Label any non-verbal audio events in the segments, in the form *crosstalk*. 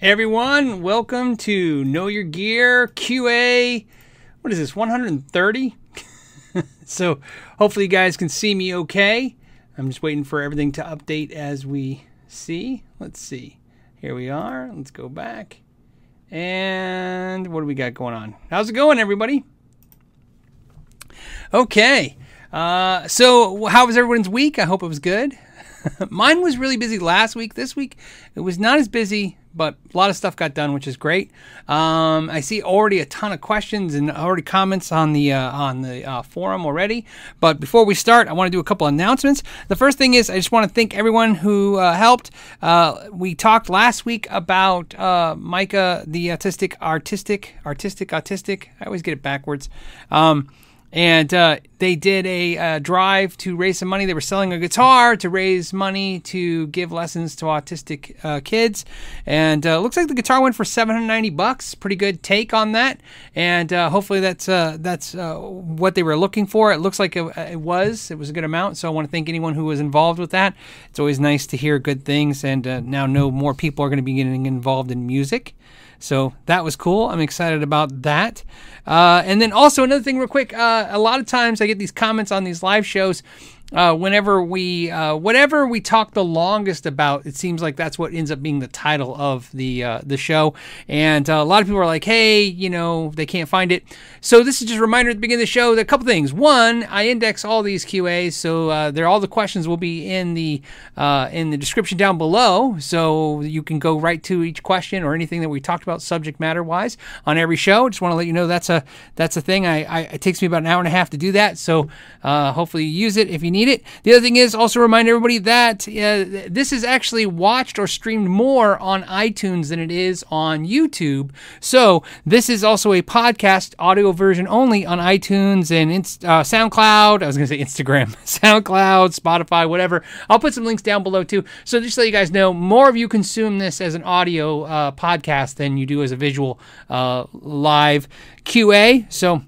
Hey everyone, welcome to Know Your Gear QA. What is this, 130? *laughs* so hopefully you guys can see me okay. I'm just waiting for everything to update as we see. Let's see. Here we are. Let's go back. And what do we got going on? How's it going, everybody? Okay. Uh, so, how was everyone's week? I hope it was good. *laughs* Mine was really busy last week. This week, it was not as busy, but a lot of stuff got done, which is great. Um, I see already a ton of questions and already comments on the uh, on the uh, forum already. But before we start, I want to do a couple announcements. The first thing is I just want to thank everyone who uh, helped. Uh, we talked last week about uh, Micah, the autistic, artistic, artistic, autistic. I always get it backwards. Um, and uh, they did a uh, drive to raise some money. They were selling a guitar to raise money to give lessons to autistic uh, kids, and uh, looks like the guitar went for 790 bucks. Pretty good take on that, and uh, hopefully that's uh, that's what they were looking for. It looks like it, it, was. It was a good amount. So I want to thank anyone who was involved with that. It's always nice to hear good things, and now know more people are going to be getting involved in music. So that was cool. I'm excited about that. Uh, and then also another thing, real quick. Uh, a lot of times I get these comments on these live shows uh, whenever we uh, whatever we talk the longest about, it seems like that's what ends up being the title of the uh, the show. And uh, a lot of people are like, "Hey, you know, they can't find it." So this is just a reminder at the beginning of the show. That a couple things. One, I index all these QAs, so uh, there all the questions will be in the uh, in the description down below, so you can go right to each question or anything that we talked about subject matter wise on every show. Just want to let you know that's a that's a thing. I, I, it takes me about an hour and a half to do that, so hopefully you use it if you need need it. The other thing is also remind everybody that uh, this is actually watched or streamed more on iTunes than it is on YouTube. So this is also a podcast audio version only on iTunes and uh, SoundCloud. I was going to say Instagram, *laughs* SoundCloud, Spotify, whatever. I'll put some links down below too. So just so you guys know, more of you consume this as an audio uh, podcast than you do as a visual uh, live QA. So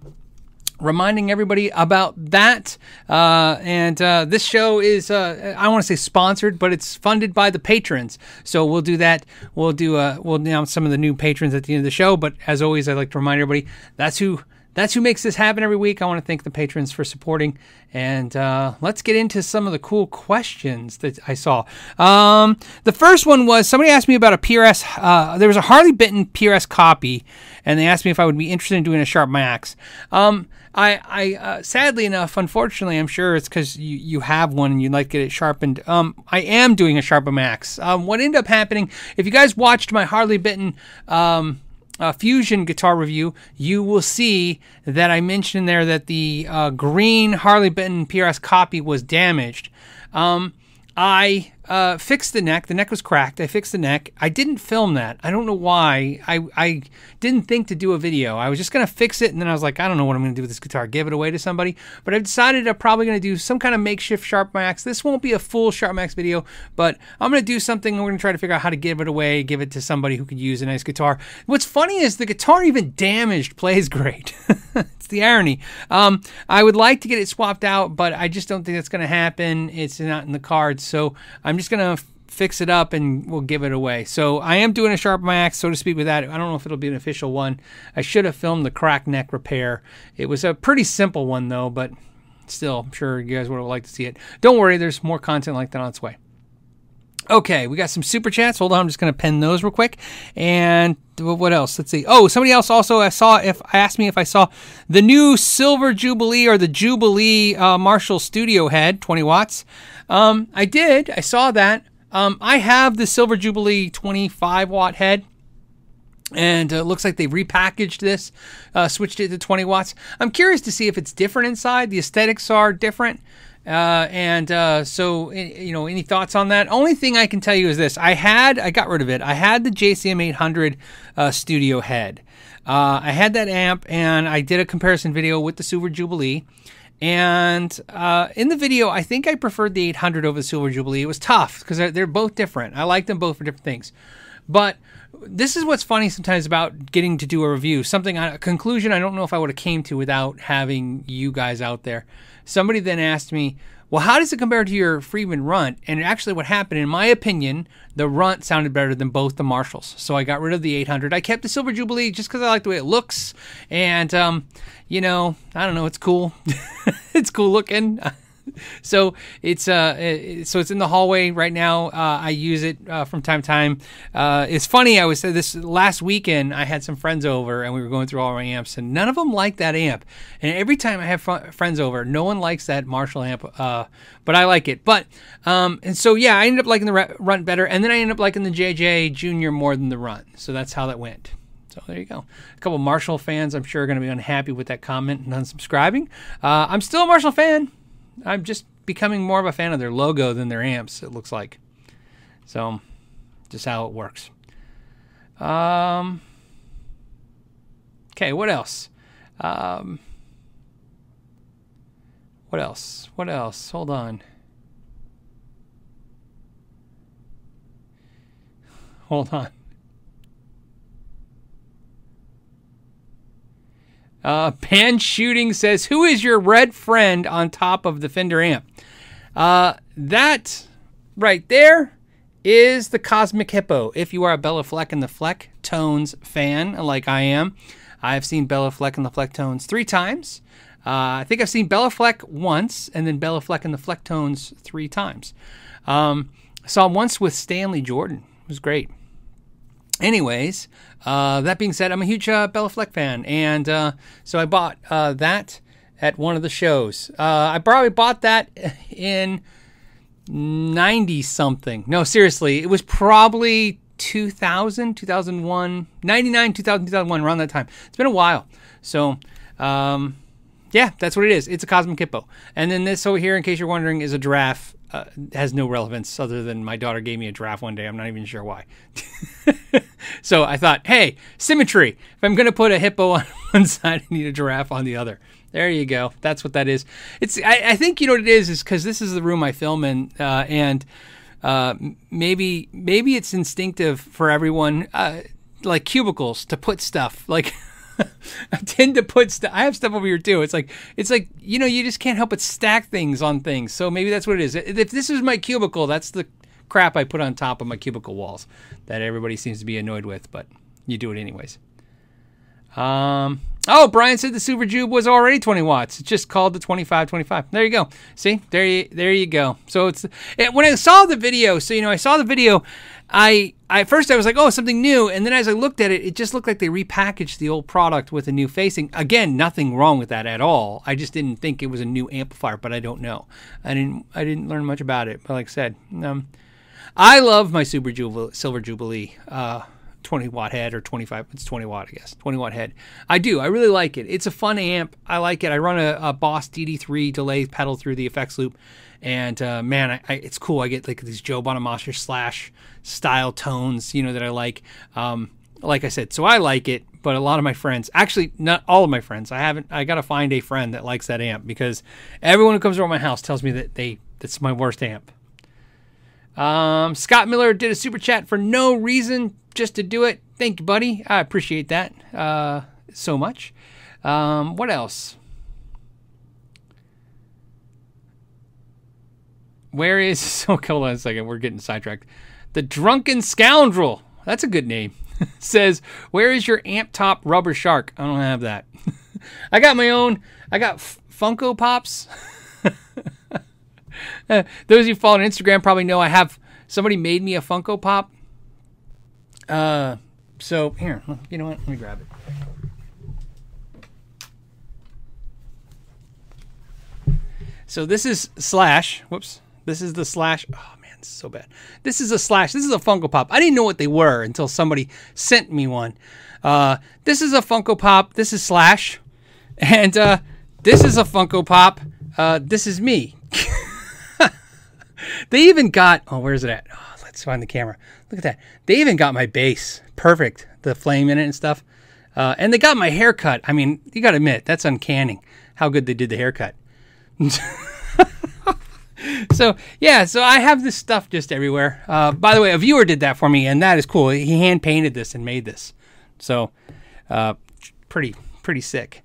reminding everybody about that. Uh, and uh, this show is, uh, I want to say sponsored, but it's funded by the patrons. So we'll do that. We'll do, uh, we'll announce some of the new patrons at the end of the show. But as always, I'd like to remind everybody that's who. That's who makes this happen every week. I want to thank the patrons for supporting. And uh, let's get into some of the cool questions that I saw. Um, the first one was somebody asked me about a PRS. Uh, there was a Harley Benton PRS copy, and they asked me if I would be interested in doing a Sharp Max. Um, I, I uh, sadly enough, unfortunately, I'm sure it's because you, you have one and you'd like to get it sharpened. Um, I am doing a Sharp Max. Um, what ended up happening, if you guys watched my Harley Benton um, uh, Fusion guitar review, you will see that I mentioned there that the uh, green Harley Benton PRS copy was damaged. Um, I uh, fixed the neck. The neck was cracked. I fixed the neck. I didn't film that. I don't know why. I, I didn't think to do a video. I was just going to fix it, and then I was like, I don't know what I'm going to do with this guitar. Give it away to somebody. But I've decided I'm probably going to do some kind of makeshift Sharp Max. This won't be a full Sharp Max video, but I'm going to do something. We're going to try to figure out how to give it away, give it to somebody who could use a nice guitar. What's funny is the guitar, even damaged, plays great. *laughs* it's the irony. Um, I would like to get it swapped out, but I just don't think that's going to happen. It's not in the cards. So I'm just to fix it up and we'll give it away. So I am doing a Sharp Max, so to speak, with that. I don't know if it'll be an official one. I should have filmed the crack neck repair. It was a pretty simple one though, but still, I'm sure you guys would have liked to see it. Don't worry, there's more content like that on its way. Okay, we got some super chats. Hold on, I'm just going to pen those real quick. And what else? Let's see. Oh, somebody else also I saw if I asked me if I saw the new Silver Jubilee or the Jubilee uh, Marshall Studio head, 20 watts. Um, I did. I saw that. Um, I have the Silver Jubilee 25 watt head. And it uh, looks like they repackaged this, uh, switched it to 20 watts. I'm curious to see if it's different inside. The aesthetics are different. Uh, and uh, so, you know, any thoughts on that? Only thing I can tell you is this: I had, I got rid of it. I had the JCM 800 uh, Studio head. Uh, I had that amp, and I did a comparison video with the Silver Jubilee. And uh, in the video, I think I preferred the 800 over the Silver Jubilee. It was tough because they're, they're both different. I like them both for different things. But this is what's funny sometimes about getting to do a review. Something a conclusion I don't know if I would have came to without having you guys out there. Somebody then asked me, well, how does it compare to your Friedman Runt? And actually, what happened, in my opinion, the Runt sounded better than both the Marshalls. So I got rid of the 800. I kept the Silver Jubilee just because I like the way it looks. And, um, you know, I don't know, it's cool. *laughs* it's cool looking. *laughs* so it's uh so it's in the hallway right now. Uh, I use it uh, from time to time. Uh, it's funny. I was this last weekend. I had some friends over and we were going through all our amps, and none of them like that amp. And every time I have fr- friends over, no one likes that Marshall amp. Uh, but I like it. But um, and so yeah, I ended up liking the Runt better, and then I ended up liking the JJ Junior more than the Runt. So that's how that went. So there you go. A couple Marshall fans, I'm sure, are going to be unhappy with that comment and unsubscribing. Uh, I'm still a Marshall fan. I'm just becoming more of a fan of their logo than their amps. It looks like, so just how it works. Um. Okay, what else? Um, what else? What else? Hold on. Hold on. Uh, Pan Shooting says, Who is your red friend on top of the Fender amp? Uh, that right there is the Cosmic Hippo. If you are a Béla Fleck and the Fleck Tones fan, like I am, I've seen Béla Fleck and the Flecktones three times. Uh, I think I've seen Béla Fleck once and then Béla Fleck and the Flecktones three times. Um, saw him once with Stanley Jordan. It was great. Anyways, uh, that being said, I'm a huge uh, Béla Fleck fan, and uh, so I bought uh, that at one of the shows. Uh, I probably bought that *laughs* in 90 something. No, seriously, it was probably 2000, 2001, 99, 2000, 2001, around that time. It's been a while. So, um, yeah, that's what it is. It's a Cosmic Hippo. And then this over here, in case you're wondering, is a giraffe uh, has no relevance other than my daughter gave me a giraffe one day. I'm not even sure why. *laughs* so I thought, hey, symmetry. If I'm going to put a hippo *laughs* on one side, I need a giraffe on the other. There you go. That's what that is. It's. I, I think you know what it is is because this is the room I film in, uh, and uh, maybe maybe it's instinctive for everyone, uh, like cubicles, to put stuff like. *laughs* *laughs* I tend to put stuff. I have stuff over here too. It's like it's like you know you just can't help but stack things on things. So maybe that's what it is. If this is my cubicle, that's the crap I put on top of my cubicle walls that everybody seems to be annoyed with, but you do it anyways. Um. Oh, Brian said the Super Jube was already 20 watts. It's just called the 2525. There you go. See, there you there you go. So it's it, when I saw the video. So you know, I saw the video. I, I first I was like, oh, something new, and then as I looked at it, it just looked like they repackaged the old product with a new facing. Again, nothing wrong with that at all. I just didn't think it was a new amplifier, but I don't know. I didn't I didn't learn much about it. But like I said, um, I love my Super Jubilee, Silver Jubilee. Uh, 20 watt head or 25 it's 20 watt i guess 20 watt head. I do i really like it. It's a fun amp i like it. I run a, a boss dd3 delay pedal through the effects loop and uh, man I, I, it's cool. I get like these joe bonamassa slash style tones you know that i like. Um, like i said so i like it but a lot of my friends actually not all of my friends i haven't i gotta find a friend that likes that amp because everyone who comes around my house tells me that they that's my worst amp um, Scott Miller did a super chat for no reason, just to do it. Thank you, buddy. I appreciate that uh, so much. Um, what else? Where is *laughs* so? Hold on a second. We're getting sidetracked. The drunken scoundrel. That's a good name. *laughs* says, "Where is your amp top rubber shark?" I don't have that. *laughs* I got my own. I got F- Funko Pops. *laughs* Those of you following Instagram probably know I have somebody made me a Funko Pop. Uh, so here, you know what? Let me grab it. So this is Slash. Whoops. This is the Slash. Oh man, so bad. This is a Slash. This is a Funko Pop. I didn't know what they were until somebody sent me one. Uh, this is a Funko Pop. This is Slash, and uh, this is a Funko Pop. Uh, this is me. *laughs* They even got oh, where's it at? Oh, let's find the camera. Look at that. They even got my base perfect, the flame in it and stuff. Uh, and they got my haircut. I mean, you got to admit that's uncanny how good they did the haircut. *laughs* so yeah, so I have this stuff just everywhere. Uh, by the way, a viewer did that for me, and that is cool. He hand painted this and made this, so uh, pretty pretty sick.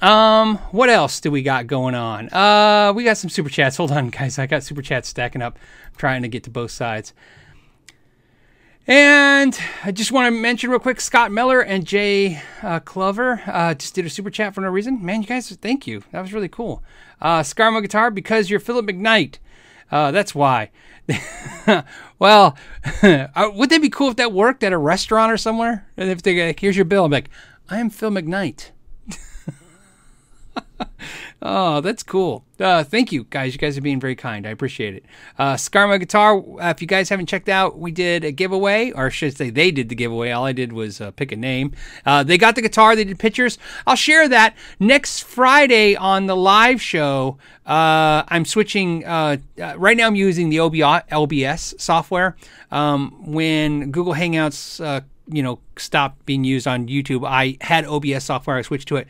Um, what else do we got going on? Uh, we got some super chats. Hold on, guys. I got super chats stacking up. I'm trying to get to both sides. And I just want to mention real quick Scott Miller and Jay uh, Clover uh, just did a super chat for no reason. Man, you guys, thank you. That was really cool. Uh, Scarmo Guitar, because you're Philip McKnight. Uh, that's why. *laughs* well, *laughs* uh, would that be cool if that worked at a restaurant or somewhere? And if they like, here's your bill, I'm like, I am Phil McKnight. *laughs* Oh, that's cool. Uh, thank you, guys. You guys are being very kind. I appreciate it. Uh, Skarma Guitar, uh, if you guys haven't checked out, we did a giveaway, or I should say they did the giveaway. All I did was uh, pick a name. Uh, they got the guitar, they did pictures. I'll share that next Friday on the live show. Uh, I'm switching, uh, right now I'm using the OBS software. Um, when Google Hangouts, you know, stopped being used on YouTube, I had OBS software. I switched to it.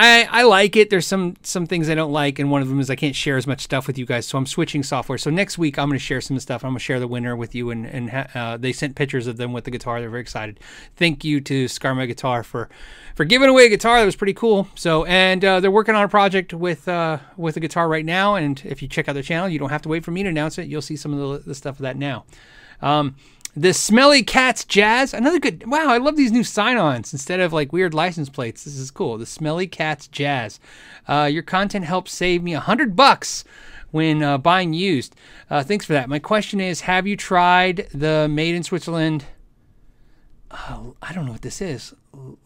I, I like it. There's some some things I don't like, and one of them is I can't share as much stuff with you guys. So I'm switching software. So next week I'm going to share some stuff. I'm going to share the winner with you, and and uh, they sent pictures of them with the guitar. They're very excited. Thank you to Skarma Guitar for for giving away a guitar. That was pretty cool. So and uh, they're working on a project with uh, with a guitar right now. And if you check out their channel, you don't have to wait for me to announce it. You'll see some of the, the stuff of that now. Um, the Smelly Cats Jazz, another good. Wow, I love these new sign-ons instead of like weird license plates. This is cool. The Smelly Cats Jazz. Uh, your content helps save me a hundred bucks when uh, buying used. Uh, thanks for that. My question is: Have you tried the Made in Switzerland? Uh, I don't know what this is.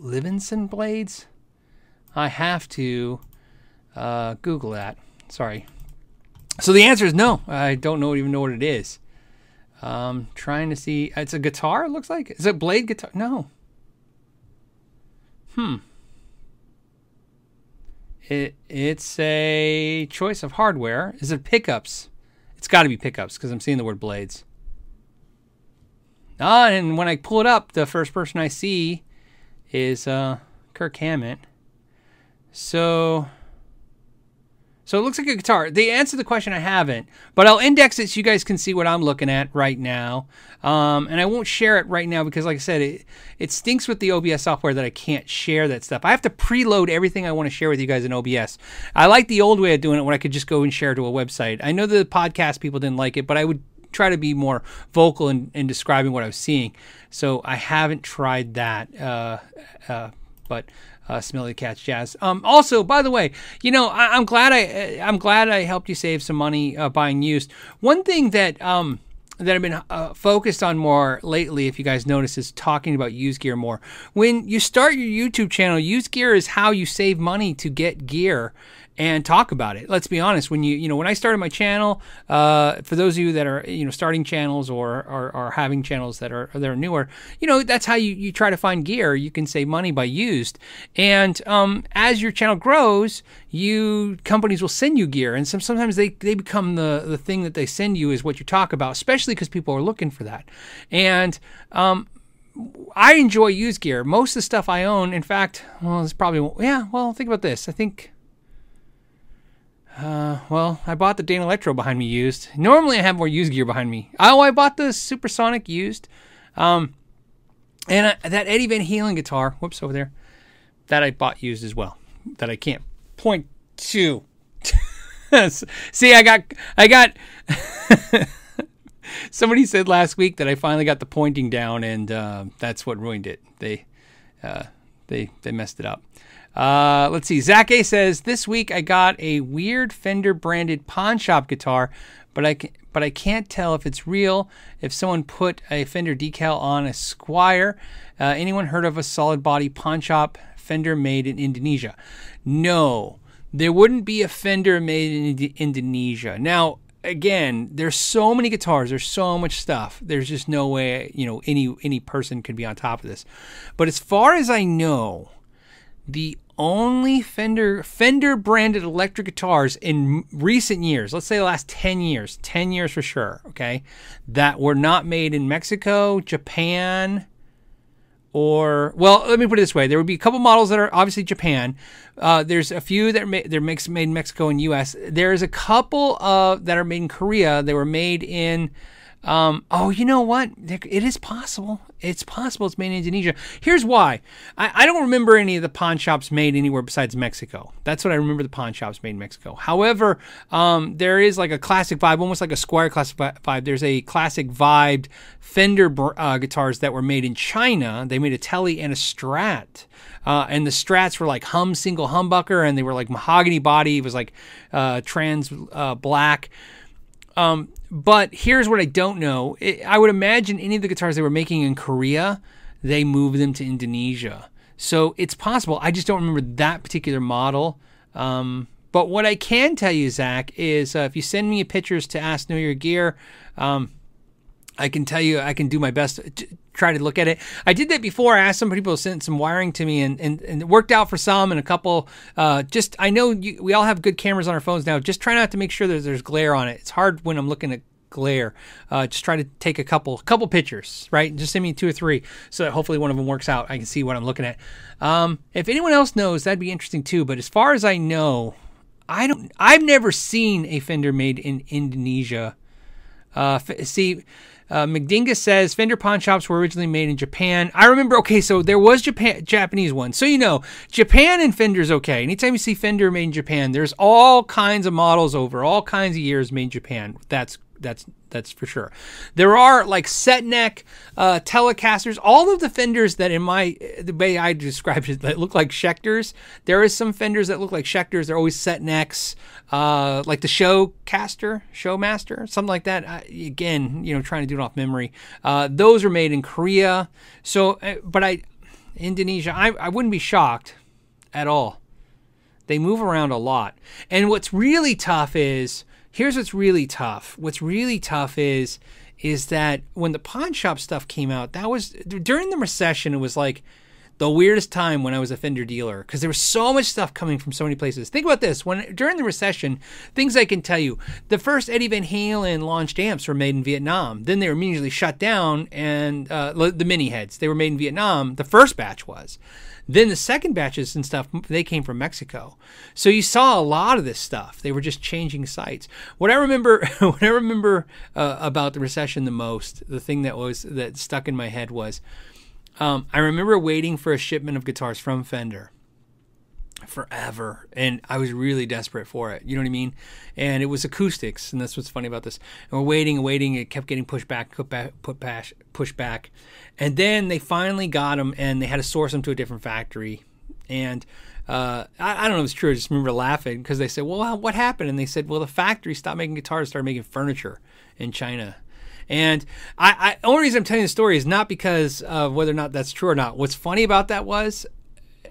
Levinson blades. I have to uh, Google that. Sorry. So the answer is no. I don't know even know what it is. Um, trying to see. It's a guitar. It looks like. Is it blade guitar? No. Hmm. It it's a choice of hardware. Is it pickups? It's got to be pickups because I'm seeing the word blades. Ah, and when I pull it up, the first person I see is uh, Kirk Hammett. So so it looks like a guitar. They answer the question I haven't, but I'll index it so you guys can see what I'm looking at right now. Um, and I won't share it right now because, like I said, it, it stinks with the OBS software that I can't share that stuff. I have to preload everything I want to share with you guys in OBS. I like the old way of doing it when I could just go and share to a website. I know the podcast people didn't like it, but I would try to be more vocal in, in describing what I was seeing. So I haven't tried that. Uh, uh, but uh, Smelly Cats Jazz. Um, also, by the way, you know, I, am glad I I'm glad I helped you save some money uh, buying used. One thing that um, that I've been uh, focused on more lately, if you guys notice, is talking about used gear more. When you start your YouTube channel, used gear is how you save money to get gear and talk about it. Let's be honest. When you you know when I started my channel, uh, for those of you that are you know starting channels or are, having channels that are that are newer, you know that's how you, you try to find gear. You can save money by used, and um, as your channel grows, you companies will send you gear, and some, sometimes they they become the the thing that they send you is what you talk about, especially because people are looking for that, and um, I enjoy used gear. Most of the stuff I own, in fact, well, it's probably yeah. Well, think about this. I think uh, well, I bought the Danelectro behind me used. Normally, I have more used gear behind me. Oh, I bought the Supersonic used. Um, and I, that Eddie Van Halen guitar, whoops, over there, that I bought used as well. That I can't point to. *laughs* See, I got, I got. *laughs* *laughs* somebody said last week that I finally got the pointing down, and uh, that's what ruined it. They, uh, they, they messed it up. Uh, let's see. Zach A says this week I got a weird Fender branded pawn shop guitar, but I can, but I can't tell if it's real. If someone put a Fender decal on a Squier, uh, anyone heard of a solid body pawn shop Fender made in Indonesia? No, there wouldn't be a Fender made in Indonesia. Now, again, there's so many guitars, there's so much stuff. There's just no way, you know, any any person could be on top of this. But as far as I know, the only Fender Fender branded electric guitars in recent years, let's say the last 10 years, 10 years for sure, okay, that were not made in Mexico, Japan, or well, let me put it this way: there would be a couple models that are obviously Japan. Uh, there's a few that are made, they're made in Mexico and U.S. There is a couple of that are made in Korea. They were made in Um, oh, you know what? It is possible. It's possible it's made in Indonesia. Here's why. I, I, don't remember any of the pawn shops made anywhere besides Mexico. That's what I remember the pawn shops made in Mexico. However, um, there is like a classic vibe, almost like a Squier classic vibe. There's a classic vibed Fender uh, guitars that were made in China. They made a Tele and a Strat. Uh, and the strats were like hum single humbucker and they were like mahogany body. It was like uh, trans uh, black. Um, but here's what I don't know. It, I would imagine any of the guitars they were making in Korea, they moved them to Indonesia. So it's possible. I just don't remember that particular model. Um, but what I can tell you, Zach, is uh, if you send me pictures to Ask Know Your Gear, um, I can tell you I can do my best to try to look at it. I did that before. I asked some people to send some wiring to me, and, and, and it worked out for some, and a couple. Uh, just I know you, we all have good cameras on our phones now. Just try not to make sure that there's glare on it. It's hard when I'm looking at glare. Uh, just try to take a couple couple pictures, right? Just send me two or three, so that hopefully one of them works out. I can see what I'm looking at. Um, if anyone else knows, that'd be interesting too. But as far as I know, I don't. I've never seen a Fender made in Indonesia. Uh, see uh, McDingus says Fender pawn shops were originally made in Japan. I remember. Okay, so there was Japan Japanese one. So you know, Japan and Fender's okay. Anytime you see Fender made in Japan, there's all kinds of models over all kinds of years made in Japan. That's that's that's for sure. There are like set neck uh, Telecasters, all of the fenders that in my the way I described it that look like Schecters. There is some fenders that look like Schecters. They're always set necks, uh, like the Showcaster, Showmaster, something like that. I, again, you know, trying to do it off memory. Uh, those are made in Korea. So, uh, but I Indonesia, I, I wouldn't be shocked at all. They move around a lot, and what's really tough is here's what's really tough. What's really tough is is that when the pawn shop stuff came out, that was during the recession. It was like the weirdest time when I was a Fender dealer because there was so much stuff coming from so many places. Think about this: when during the recession, things I can tell you, the first Eddie Van Halen launched amps were made in Vietnam. Then they were immediately shut down, and uh, the mini heads they were made in Vietnam. The first batch was. Then the second batches and stuff, they came from Mexico. So you saw a lot of this stuff. They were just changing sites. What I remember, *laughs* what I remember uh, about the recession the most, the thing that was that stuck in my head was, um, I remember waiting for a shipment of guitars from Fender forever and i was really desperate for it you know what i mean and it was acoustics and that's what's funny about this and we're waiting and waiting it kept getting pushed back put back put back pushed back and then they finally got them and they had to source them to a different factory and uh, I, I, don't know if it's true. I just remember laughing because they said, "Well, what happened?" And they said, "Well, the factory stopped making guitars, started making furniture in China." And I, I only reason I'm telling the story is not because of whether or not that's true or not. What's funny about that was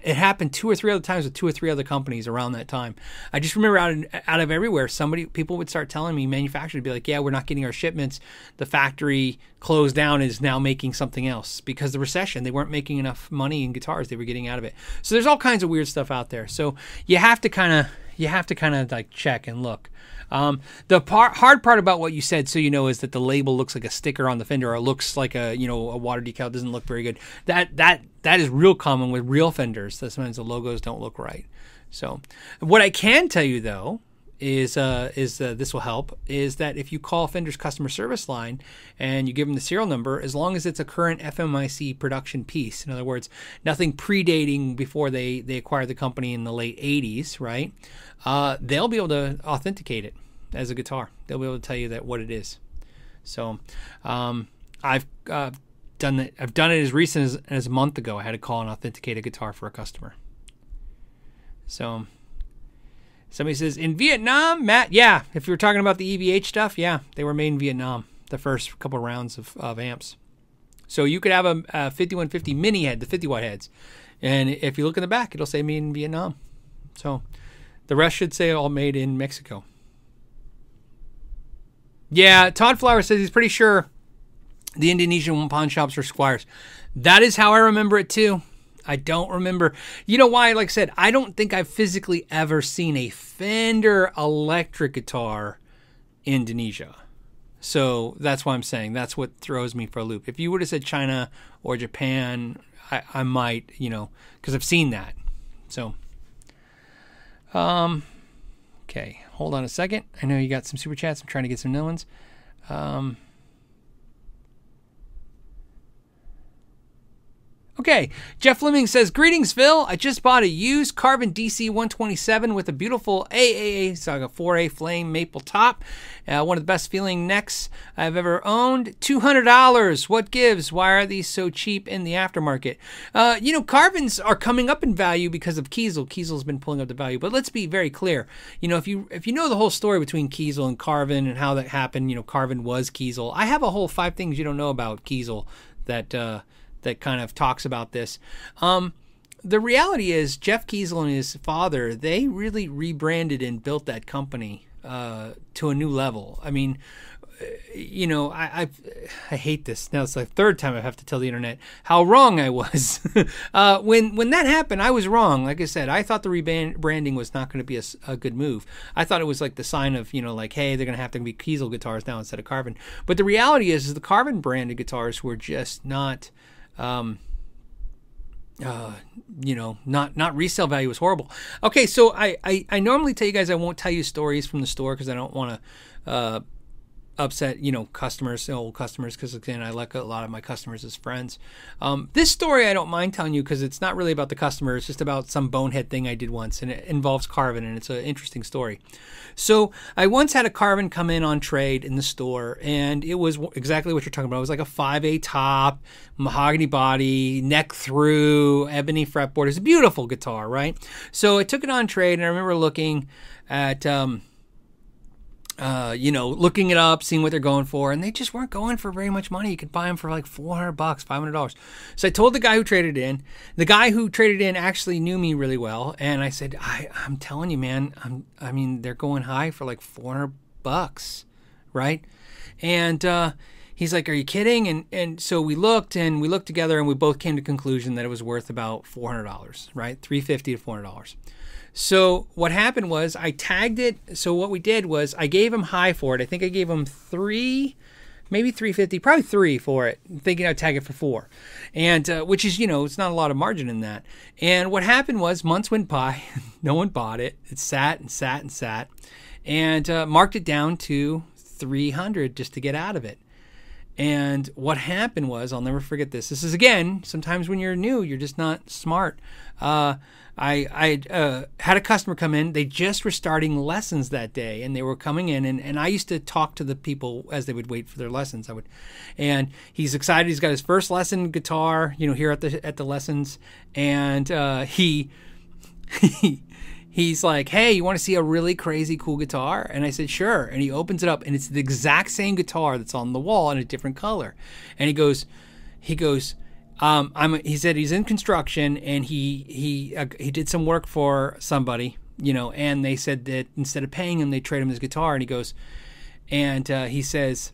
it happened two or three other times with two or three other companies around that time. I just remember out of, out of everywhere, somebody people would start telling me, manufacturers would be like, "Yeah, we're not getting our shipments. The factory closed down is now making something else because the recession. They weren't making enough money in guitars they were getting out of it. So there's all kinds of weird stuff out there. So you have to kind of you have to kind of like check and look. Um, the hard part about what you said, so you know, is that the label looks like a sticker on the fender, or looks like a you know a water decal. It doesn't look very good. That that that is real common with real fenders. That sometimes the logos don't look right. So, what I can tell you though is uh, is uh, this will help is that if you call Fender's customer service line and you give them the serial number, as long as it's a current FMIC production piece, in other words, nothing predating before they they acquired the company in the late '80s, right? Uh, they'll be able to authenticate it as a guitar. They'll be able to tell you that what it is. So um, I've uh, done it. I've done it as recent as, as a month ago. I had to call and authenticate a guitar for a customer. So somebody says in Vietnam, Matt. Yeah, if you were talking about the EVH stuff, yeah, they were made in Vietnam. The first couple of rounds of, of amps. So you could have a, a 5150 mini head, the 50 watt heads, and if you look in the back, it'll say made in Vietnam. So the rest should say all made in Mexico. Yeah, Todd Flower says he's pretty sure the Indonesian pawn shops are Squiers. That is how I remember it too. I don't remember. You know why? Like I said, I don't think I've physically ever seen a Fender electric guitar in Indonesia. So that's why I'm saying that's what throws me for a loop. If you would have said China or Japan, I, I might, you know, because I've seen that. So, um, okay hold on a second. I know you got some super chats. I'm trying to get some new ones. Um, Okay, Jeff Fleming says, Greetings, Phil. I just bought a used Carvin DC 127 with a beautiful AAA Saga 4A flame maple top. Uh, one of the best feeling necks I've ever owned. $200. What gives? Why are these so cheap in the aftermarket? Uh, you know, Carvins are coming up in value because of Kiesel. Kiesel's been pulling up the value. But let's be very clear. You know, if you if you know the whole story between Kiesel and Carvin and how that happened, you know, Carvin was Kiesel. I have a whole five things you don't know about Kiesel that uh, that kind of talks about this. Um, the reality is Jeff Kiesel and his father they really rebranded and built that company uh, to a new level. I mean, you know, I, I, I hate this. Now it's the third time I have to tell the internet how wrong I was. *laughs* uh, when when that happened, I was wrong. Like I said, I thought the rebranding was not going to be a, a, good move. I thought it was like the sign of you know, like hey, they're going to have to be Kiesel guitars now instead of Carvin. But the reality is, is the Carvin branded guitars were just not. Um, uh, you know, not not resale value was horrible. Okay, so I, I, I normally tell you guys I won't tell you stories from the store because I don't want to uh, upset you know customers old customers because again i like a lot of my customers as friends. Um, this story i don't mind telling you because it's not really about the customer it's just about some bonehead thing i did once and it involves carvin and it's an interesting story. So i once had a carvin come in on trade in the store and it was exactly what you're talking about. It was like a 5a top mahogany body neck through ebony fretboard. It's a beautiful guitar right? So i took it on trade and i remember looking at um, uh, you know, looking it up, seeing what they're going for, and they just weren't going for very much money. You could buy them for like 400 bucks, 500 dollars. So I told the guy who traded in. The guy who traded in actually knew me really well, and I said, I, I'm telling you, man, I'm, I mean, they're going high for like 400 bucks, right? And uh, he's like, "Are you kidding?" And and so we looked and we looked together, and we both came to conclusion that it was worth about 400 dollars, right? 350 to 400 dollars. So what happened was I tagged it. So what we did was I gave him high for it. I think I gave him three, maybe 350, probably three for it, thinking I'd tag it for four. And uh, which is, you know, it's not a lot of margin in that. And what happened was months went by, *laughs* no one bought it. It sat and sat and sat and uh, marked it down to 300 just to get out of it. And what happened was, I'll never forget this. This is again, sometimes when you're new, you're just not smart. Uh, I I uh, had a customer come in. They just were starting lessons that day, and they were coming in, and, and I used to talk to the people as they would wait for their lessons. I would, and he's excited. He's got his first lesson guitar, you know, here at the at the lessons, and uh, he he *laughs* he's like, "Hey, you want to see a really crazy cool guitar?" And I said, "Sure." And he opens it up, and it's the exact same guitar that's on the wall in a different color, and he goes, he goes um, I'm, he said he's in construction and he he uh, he did some work for somebody, you know, and they said that instead of paying him, they trade him his guitar. And he goes, and uh, he says,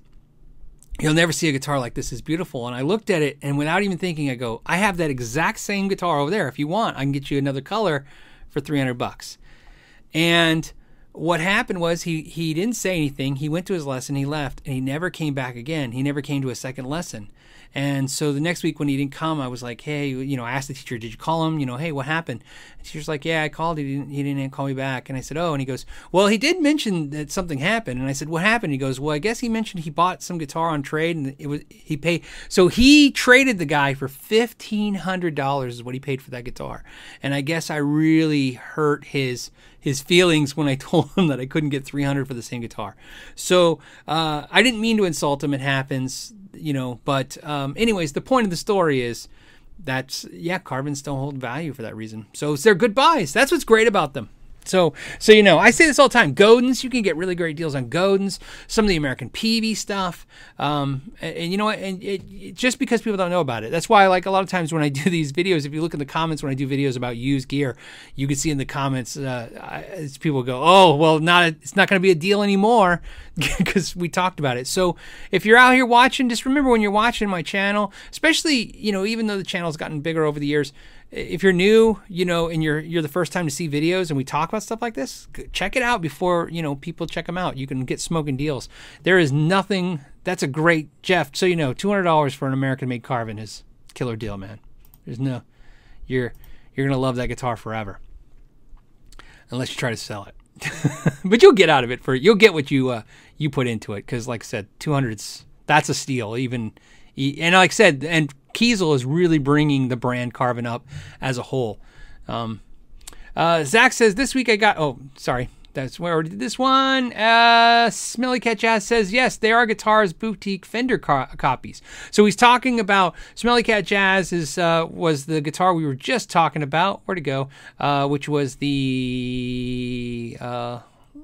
"You'll never see a guitar like this. It's beautiful." And I looked at it, and without even thinking, I go, "I have that exact same guitar over there. If you want, I can get you another color for 300 bucks." And what happened was he he didn't say anything. He went to his lesson, he left, and he never came back again. He never came to a second lesson. And so the next week when he didn't come, I was like, hey, you know, I asked the teacher, did you call him? You know, hey, what happened? And teacher's like, yeah, I called. He didn't, he didn't call me back. And I said, oh, and he goes, well, he did mention that something happened. And I said, what happened? He goes, well, I guess he mentioned he bought some guitar on trade and it was he paid. So he traded the guy for fifteen hundred dollars is what he paid for that guitar. And I guess I really hurt his his feelings when I *laughs* told him that I couldn't get 300 for the same guitar. So uh, I didn't mean to insult him. It happens you know. But um, anyways, the point of the story is that's yeah, Carvins don't hold value for that reason. So they're good buys. That's what's great about them. So, so you know, I say this all the time. Godins, you can get really great deals on Godins. Some of the American Peavey stuff, um, and, and, you know? And it, it, just because people don't know about it, that's why. Like a lot of times when I do *laughs* these videos, if you look in the comments when I do videos about used gear, you can see in the comments uh, people go, "Oh, well, not a, it's not going to be a deal anymore *laughs* because we talked about it." So, if you're out here watching, just remember when you're watching my channel, especially you know, even though the channel's gotten bigger over the years if you're new, you know, and you're you're the first time to see videos and we talk about stuff like this, check it out before you know people check them out. You can get smoking deals. There is nothing. That's a great Jeff. So you know, two hundred dollars for an American-made Carvin is killer deal, man. There's no, you're you're gonna love that guitar forever, unless you try to sell it. *laughs* but you'll get out of it for you'll get what you uh, you put into it because, like I said, two hundreds that's a steal even and like I said, and Kiesel is really bringing the brand Carvin up as a whole. Um, uh, Zach says this week I got. Oh, sorry. That's where we did this one. Uh, Smelly Cat Jazz says yes, they are guitars boutique Fender co- copies. So he's talking about Smelly Cat Jazz is uh, was the guitar we were just talking about. Where to go? Uh, which was the uh,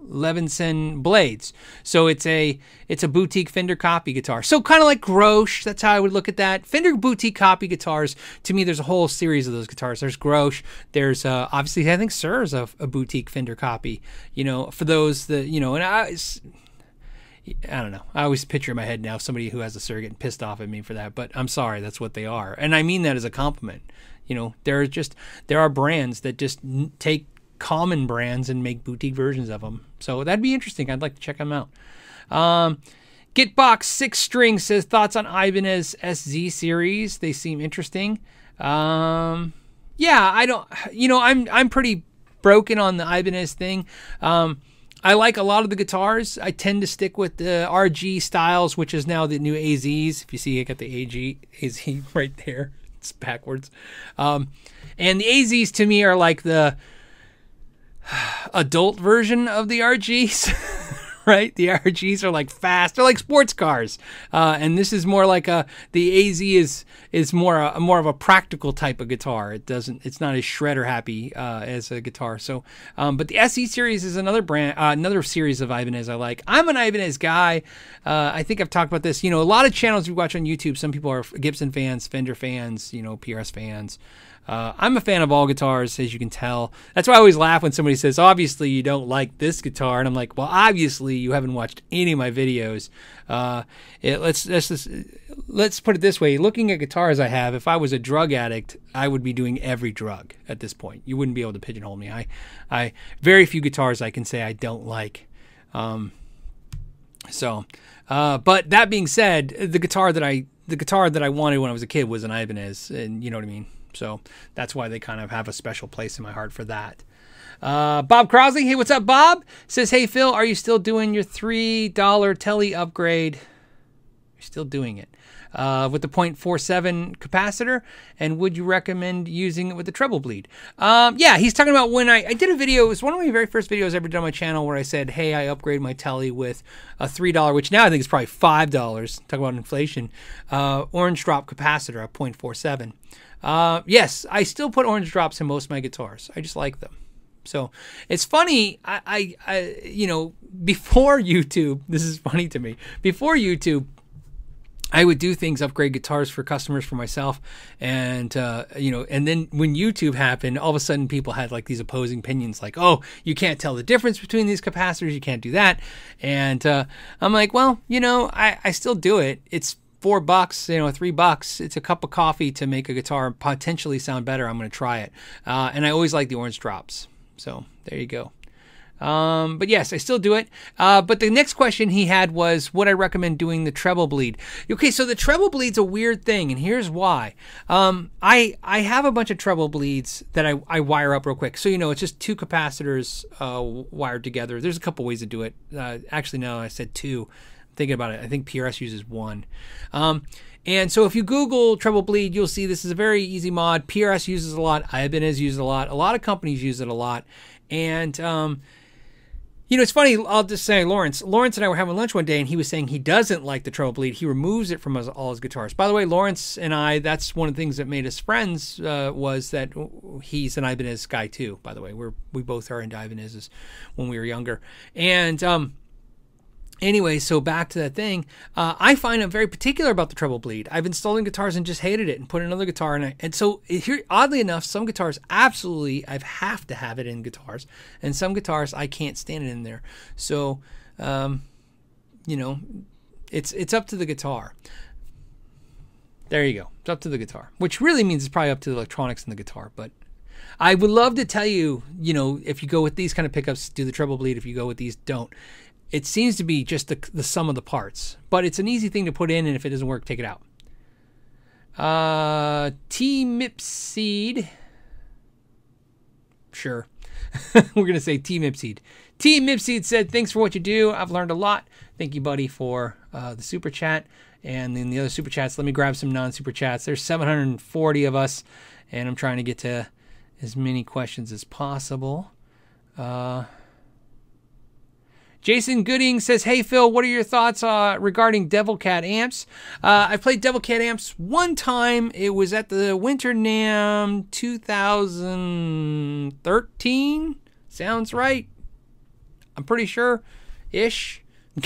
Levinson blades. So it's a it's a boutique Fender copy guitar. So kind of like Grosh. That's how I would look at that. Fender boutique copy guitars. To me, there's a whole series of those guitars. There's Grosh. There's uh, obviously I think Suhr is a, a boutique Fender copy. You know, for those that you know, and I. I don't know. I always picture in my head now somebody who has a Suhr getting pissed off at me for that, but I'm sorry, that's what they are, and I mean that as a compliment. You know, there are just there are brands that just take common brands and make boutique versions of them. So that'd be interesting. I'd like to check them out. Um, Gitbox Six String says thoughts on Ibanez SZ series. They seem interesting. Um, yeah, I don't. You know, I'm I'm pretty broken on the Ibanez thing. Um, I like a lot of the guitars. I tend to stick with the RG styles, which is now the new AZs. If you see, I got the AG AZ *laughs* right there. It's backwards. Um, and the AZs to me are like the *sighs* adult version of the RGs. *laughs* right? The RGs are like fast. They're like sports cars, uh, and this is more like a the AZ is is more a, more of a practical type of guitar. It doesn't. It's not as shredder happy uh, as a guitar. So, um, but the SZ series is another brand, uh, another series of Ibanez I like. I'm an Ibanez guy. Uh, I think I've talked about this. You know, a lot of channels we watch on YouTube. Some people are Gibson fans, Fender fans, you know, PRS fans. Uh, I'm a fan of all guitars, as you can tell. That's why I always laugh when somebody says, "Obviously, you don't like this guitar," and I'm like, "Well, obviously, you haven't watched any of my videos." Uh, it, let's let's let's put it this way: looking at guitars I have, if I was a drug addict, I would be doing every drug at this point. You wouldn't be able to pigeonhole me. I, I very few guitars I can say I don't like. Um, so, uh, but that being said, the guitar that I the guitar that I wanted when I was a kid was an Ibanez, and you know what I mean. So that's why they kind of have a special place in my heart for that. Uh, Bob Crosley, hey, what's up, Bob? Says, hey, Phil, are you still doing your $3 telly upgrade? You're still doing it. Uh, with the 0.47 capacitor, and would you recommend using it with the treble bleed? Um, yeah, he's talking about when I, I did a video. It was one of my very first videos I ever done on my channel where I said, "Hey, I upgraded my telly with a three dollar, which now I think is probably five dollars. Talk about inflation. Uh, orange drop capacitor at 0.47. Uh, yes, I still put orange drops in most of my guitars. I just like them. So it's funny. I, I, I, you know, before *laughs* YouTube, this is funny to me. Before YouTube, I would do things, upgrade guitars for customers for myself, and uh, you know, and then when YouTube happened, all of a sudden people had like these opposing opinions, like, "Oh, you can't tell the difference between these capacitors, you can't do that," and uh, I'm like, "Well, you know, I, I still do it. It's four bucks, you know, three bucks, it's a cup of coffee to make a guitar potentially sound better. I'm going to try it. Uh, and I always like the orange drops. So there you go. Um, but yes, I still do it. Uh, but the next question he had was, would I recommend doing the treble bleed? Okay, so the treble bleed's a weird thing, and here's why. Um, I I have a bunch of treble bleeds that I, I wire up real quick. So you know, it's just two capacitors uh, wired together. There's a couple ways to do it. Uh, actually, no, I said two thinking about it, I think PRS uses one. Um, and so if you Google treble bleed, you'll see this is a very easy mod. PRS uses a lot. Ibanez uses a lot. A lot of companies use it a lot. And, um, you know, it's funny. I'll just say, Lawrence. Lawrence and I were having lunch one day, and he was saying he doesn't like the treble bleed. He removes it from his, all his guitars. By the way, Lawrence and I, that's one of the things that made us friends. Uh, was that he's an Ibanez guy too. By the way, we're we both are into Ibanez's when we were younger, and um, Anyway, so back to that thing. Uh, I find I'm very particular about the treble bleed. I've installed in guitars and just hated it and put another guitar in it. And so here, oddly enough, some guitars absolutely I have to have it in guitars, and some guitars I can't stand it in there. So, um, you know, it's it's up to the guitar. There you go. It's up to the guitar, which really means it's probably up to the electronics in the guitar. But I would love to tell you, you know, if you go with these kind of pickups, do the treble bleed. If you go with these, don't it seems to be just the, the sum of the parts, but it's an easy thing to put in, and if it doesn't work, take it out. Uh, T Mipseed. Sure. *laughs* We're going to say T Mipseed. T. Mipseed said, Thanks for what you do. I've learned a lot. Thank you, buddy, for uh, the super chat. And then the other super chats, let me grab some non super chats. There's 740 of us, and I'm trying to get to as many questions as possible. Uh, Jason Gooding says, "Hey Phil, what are your thoughts uh, regarding Devil Cat amps? Uh, I played Devil Cat amps one time. It was at the Winter NAMM 2013. Sounds right. I'm pretty sure, ish." *laughs*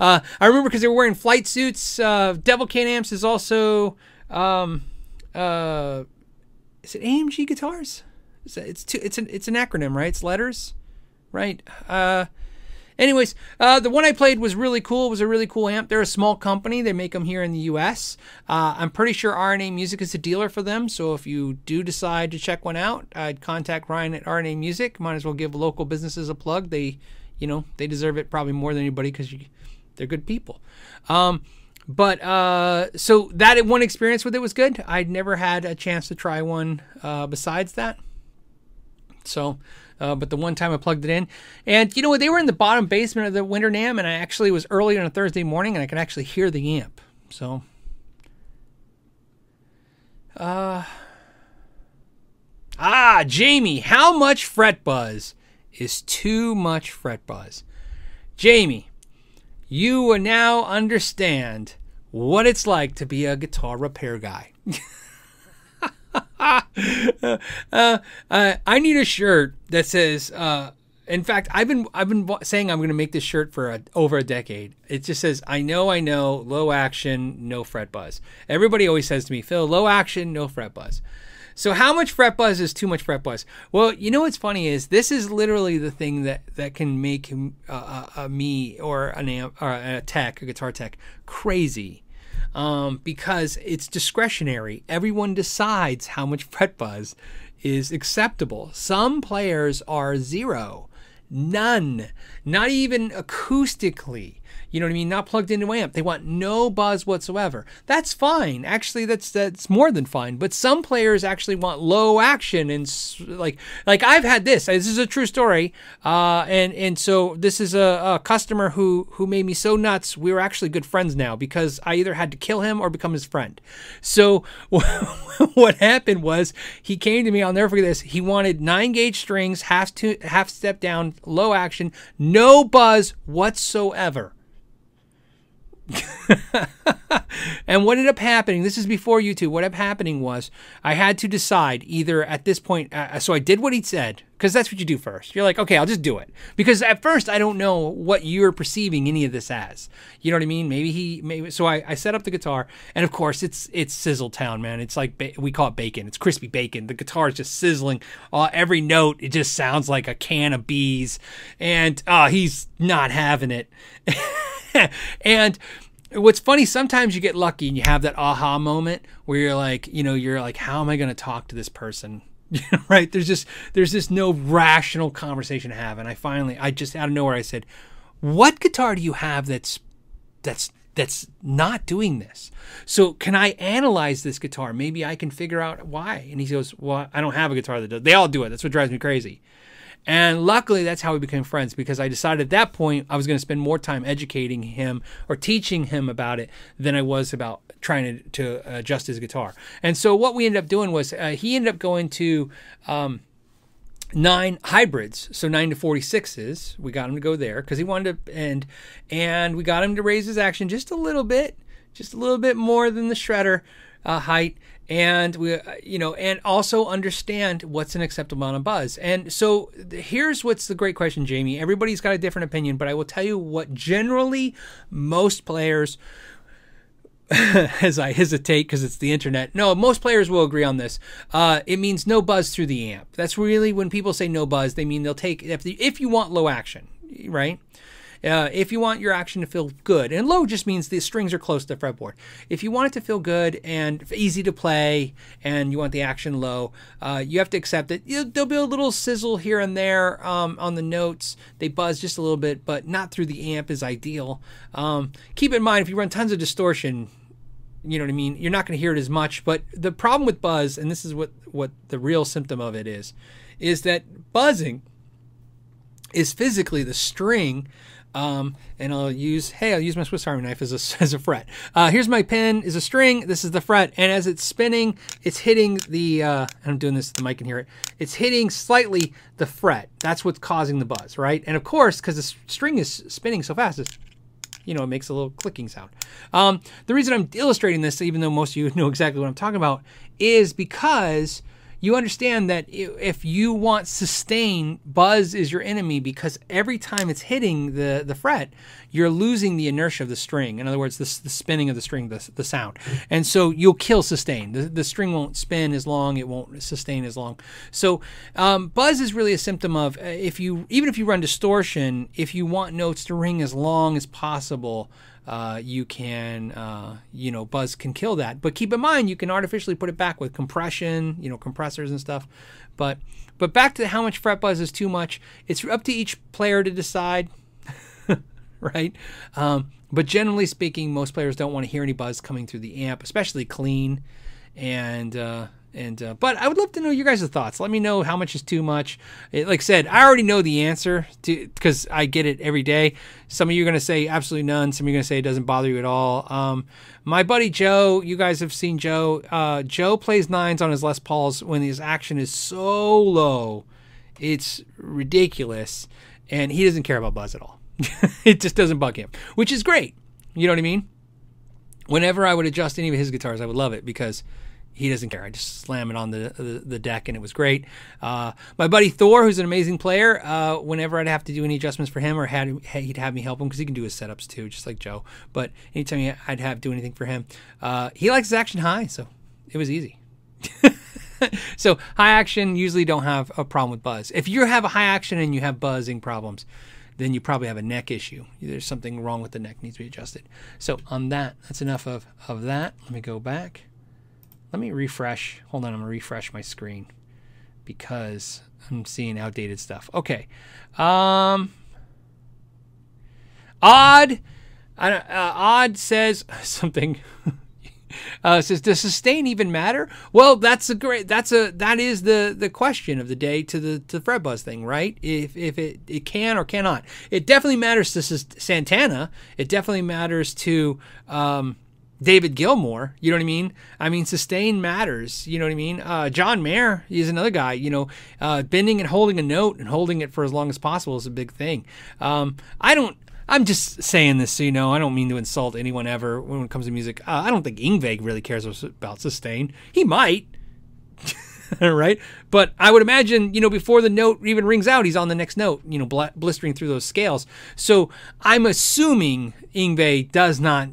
uh, I remember because they were wearing flight suits. Uh, Devil Cat amps is also, um, uh, is it AMG guitars? It's it's two, it's an it's an acronym, right? It's letters, right? Uh, Anyways, uh, the one I played was really cool. It was a really cool amp. They're a small company. They make them here in the U.S. Uh, I'm pretty sure RNA Music is a dealer for them. So if you do decide to check one out, I'd contact Ryan at RNA Music. Might as well give local businesses a plug. They, you know, they deserve it probably more than anybody because they're good people. Um, but uh, so that one experience with it was good. I'd never had a chance to try one uh, besides that. So uh, but the one time I plugged it in, and you know what? They were in the bottom basement of the Winter NAMM, and I actually was early on a Thursday morning, and I could actually hear the amp. So, uh, ah, Jamie, how much fret buzz is too much fret buzz? Jamie, you will now understand what it's like to be a guitar repair guy. *laughs* *laughs* uh, uh, I need a shirt that says. Uh, in fact, I've been I've been saying I'm going to make this shirt for a, over a decade. It just says, "I know, I know, low action, no fret buzz." Everybody always says to me, "Phil, low action, no fret buzz." So how much fret buzz is too much fret buzz? Well, you know what's funny is this is literally the thing that that can make uh, uh, me or an amp, or a tech, a guitar tech, crazy um, because it's discretionary. Everyone decides how much fret buzz is acceptable. Some players are zero, none, not even acoustically you know what I mean? Not plugged into amp. They want no buzz whatsoever. That's fine. Actually, that's that's more than fine. But some players actually want low action and like like I've had this. This is a true story. Uh, and and so this is a, a customer who who made me so nuts. We were actually good friends now because I either had to kill him or become his friend. So *laughs* what happened was he came to me. I'll never forget this. He wanted nine gauge strings, half to half step down, low action, no buzz whatsoever. *laughs* and what ended up happening, this is before YouTube, what ended up happening was I had to decide either at this point, uh, so I did what he said, because that's what you do first. You're like, okay, I'll just do it. Because at first I don't know what you're perceiving any of this as. You know what I mean? Maybe he, maybe, so I, I set up the guitar, and of course it's it's Sizzle Town, man. It's like, ba- we call it bacon. It's crispy bacon. The guitar is just sizzling. Uh, every note, it just sounds like a can of bees. And uh, he's not having it. *laughs* *laughs* and what's funny sometimes you get lucky and you have that aha moment where you're like you know you're like how am i going to talk to this person? *laughs* Right? There's just there's just no rational conversation to have. And i finally i just out of nowhere i said what guitar do you have that's that's that's not doing this? So can i analyze this guitar? Maybe i can figure out why. And he goes well i don't have a guitar that does they all do it. That's what drives me crazy and luckily, that's how we became friends because I decided at that point I was going to spend more time educating him or teaching him about it than I was about trying to, to adjust his guitar. And so what we ended up doing was uh, he ended up going to um, nine hybrids, so nine to forty sixes. We got him to go there because he wanted to, and and we got him to raise his action just a little bit, just a little bit more than the shredder uh, height and we you know and also understand what's an acceptable amount of buzz. And so here's what's the great question jamie. Everybody's got a different opinion but i will tell you what generally most players *laughs* as i hesitate because it's the internet. No most players will agree on this. Uh, it means no buzz through the amp. That's really when people say no buzz they mean they'll take if, the, if you want low action right uh, if you want your action to feel good, and low just means the strings are close to the fretboard. If you want it to feel good and easy to play, and you want the action low, uh, you have to accept it. There'll be a little sizzle here and there um, on the notes. They buzz just a little bit, but not through the amp is ideal. Um, keep in mind if you run tons of distortion, you know what I mean. You're not going to hear it as much. But the problem with buzz, and this is what what the real symptom of it is, is that buzzing is physically the string. Um, and I'll use, hey, I'll use my Swiss Army knife as a, *laughs* as a fret. Uh, here's my pen is a string. This is the fret. And as it's spinning, it's hitting the, uh, I'm doing this, so the mic can hear it. It's hitting slightly the fret. That's what's causing the buzz, right? And of course, because the string is spinning so fast, it's you know, it makes a little clicking sound. Um, the reason I'm illustrating this, even though most of you *laughs* know exactly what I'm talking about, is because you understand that if you want sustain, buzz is your enemy because every time it's hitting the, the fret, you're losing the inertia of the string. In other words, the, the spinning of the string, the, the sound. And so you'll kill sustain. The, the string won't spin as long, it won't sustain as long. So um, buzz is really a symptom of uh, if you, even if you run distortion, if you want notes to ring as long as possible, uh, you can, uh, you know, buzz can kill that. But keep in mind, you can artificially put it back with compression, you know, compressors and stuff. But but back to how much fret buzz is too much. It's up to each player to decide, *laughs* right? Um, but generally speaking, most players don't want to hear any buzz coming through the amp, especially clean. And uh, and uh, but I would love to know your guys' thoughts. Let me know how much is too much. It, like I said, I already know the answer because I get it every day. Some of you are to say absolutely none. Some of you are to say it doesn't bother you at all. Um, my buddy Joe, you guys have seen Joe. Uh, Joe plays nines on his Les Pauls when his action is so low, it's ridiculous, and he doesn't care about buzz at all. *laughs* it just doesn't bug him, which is great. You know what I mean? Whenever I would adjust any of his guitars, I would love it because he doesn't care. I just slam it on the the, the deck, and it was great. Uh, my buddy Thor, who's an amazing player, uh, whenever I'd have to do any adjustments for him, or had he'd have me help him because he can do his setups too, just like Joe. But anytime I'd have to do anything for him, uh, he likes his action high, so it was easy. *laughs* so high action usually don't have a problem with buzz. If you have a high action and you have buzzing problems, then you probably have a neck issue. There's something wrong with the neck needs to be adjusted. So on that, that's enough of, of that. Let me go back. Let me refresh. Hold on, I'm gonna refresh my screen because I'm seeing outdated stuff. Okay. Um, odd. Uh, odd says *laughs* something. *laughs* Uh, says does sustain even matter? Well, that's a great. That's a that is the the question of the day to the to the fret buzz thing, right? If if it it can or cannot, it definitely matters to Santana. It definitely matters to um, David Gilmour. You know what I mean? I mean, sustain matters. You know what I mean? Uh, John Mayer is another guy. You know, uh, bending and holding a note and holding it for as long as possible is a big thing. Um, I don't. I'm just saying this so you know. I don't mean to insult anyone ever when it comes to music. Uh, I don't think Yngwie really cares about sustain. He might. *laughs* right? But I would imagine, you know, before the note even rings out, he's on the next note, you know, blistering through those scales. So I'm assuming Yngwie does not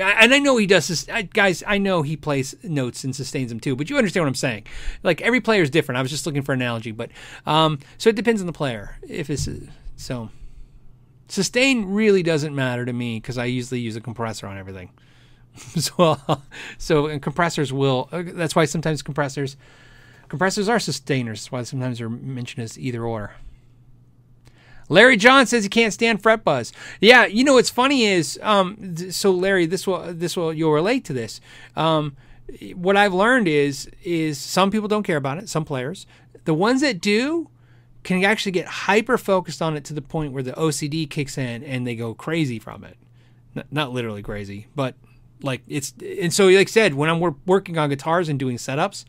and I know he does this, guys. I know he plays notes and sustains them too, but you understand what I'm saying. Like every player is different. I was just looking for an analogy, but um, so it depends on the player. If it's so, sustain really doesn't matter to me because I usually use a compressor on everything. *laughs* so, so and compressors will. Uh, that's why sometimes compressors, compressors are sustainers. That's why sometimes they're mentioned as either or. Larry John says he can't stand fret buzz. Yeah, you know what's funny is, um, so Larry, this will this will you'll relate to this. Um, what I've learned is is some people don't care about it. Some players, the ones that do, can actually get hyper focused on it to the point where the OCD kicks in and they go crazy from it. N- not literally crazy, but like it's and so like I said, when I'm working on guitars and doing setups,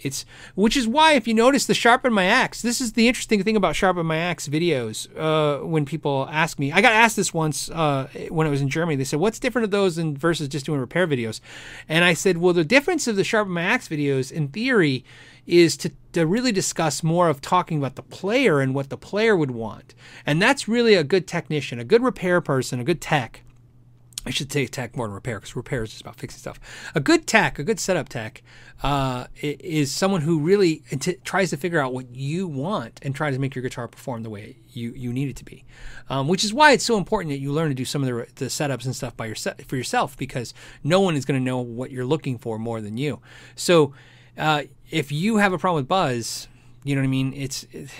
it's which is why if you notice the sharpen my axe, this is the interesting thing about sharpen my axe videos. Uh, when people ask me, I got asked this once uh, when I was in Germany. They said, "What's different of those than versus just doing repair videos?" And I said, "Well, the difference of the sharpen my axe videos, in theory, is to to really discuss more of talking about the player and what the player would want, and that's really a good technician, a good repair person, a good tech." I should say tech more than repair because repair is just about fixing stuff. A good tech, a good setup tech, uh, is someone who really t- tries to figure out what you want and tries to make your guitar perform the way you, you need it to be. Um, which is why it's so important that you learn to do some of the, the setups and stuff by your for yourself because no one is going to know what you're looking for more than you. So uh, if you have a problem with buzz, you know what I mean. It's it,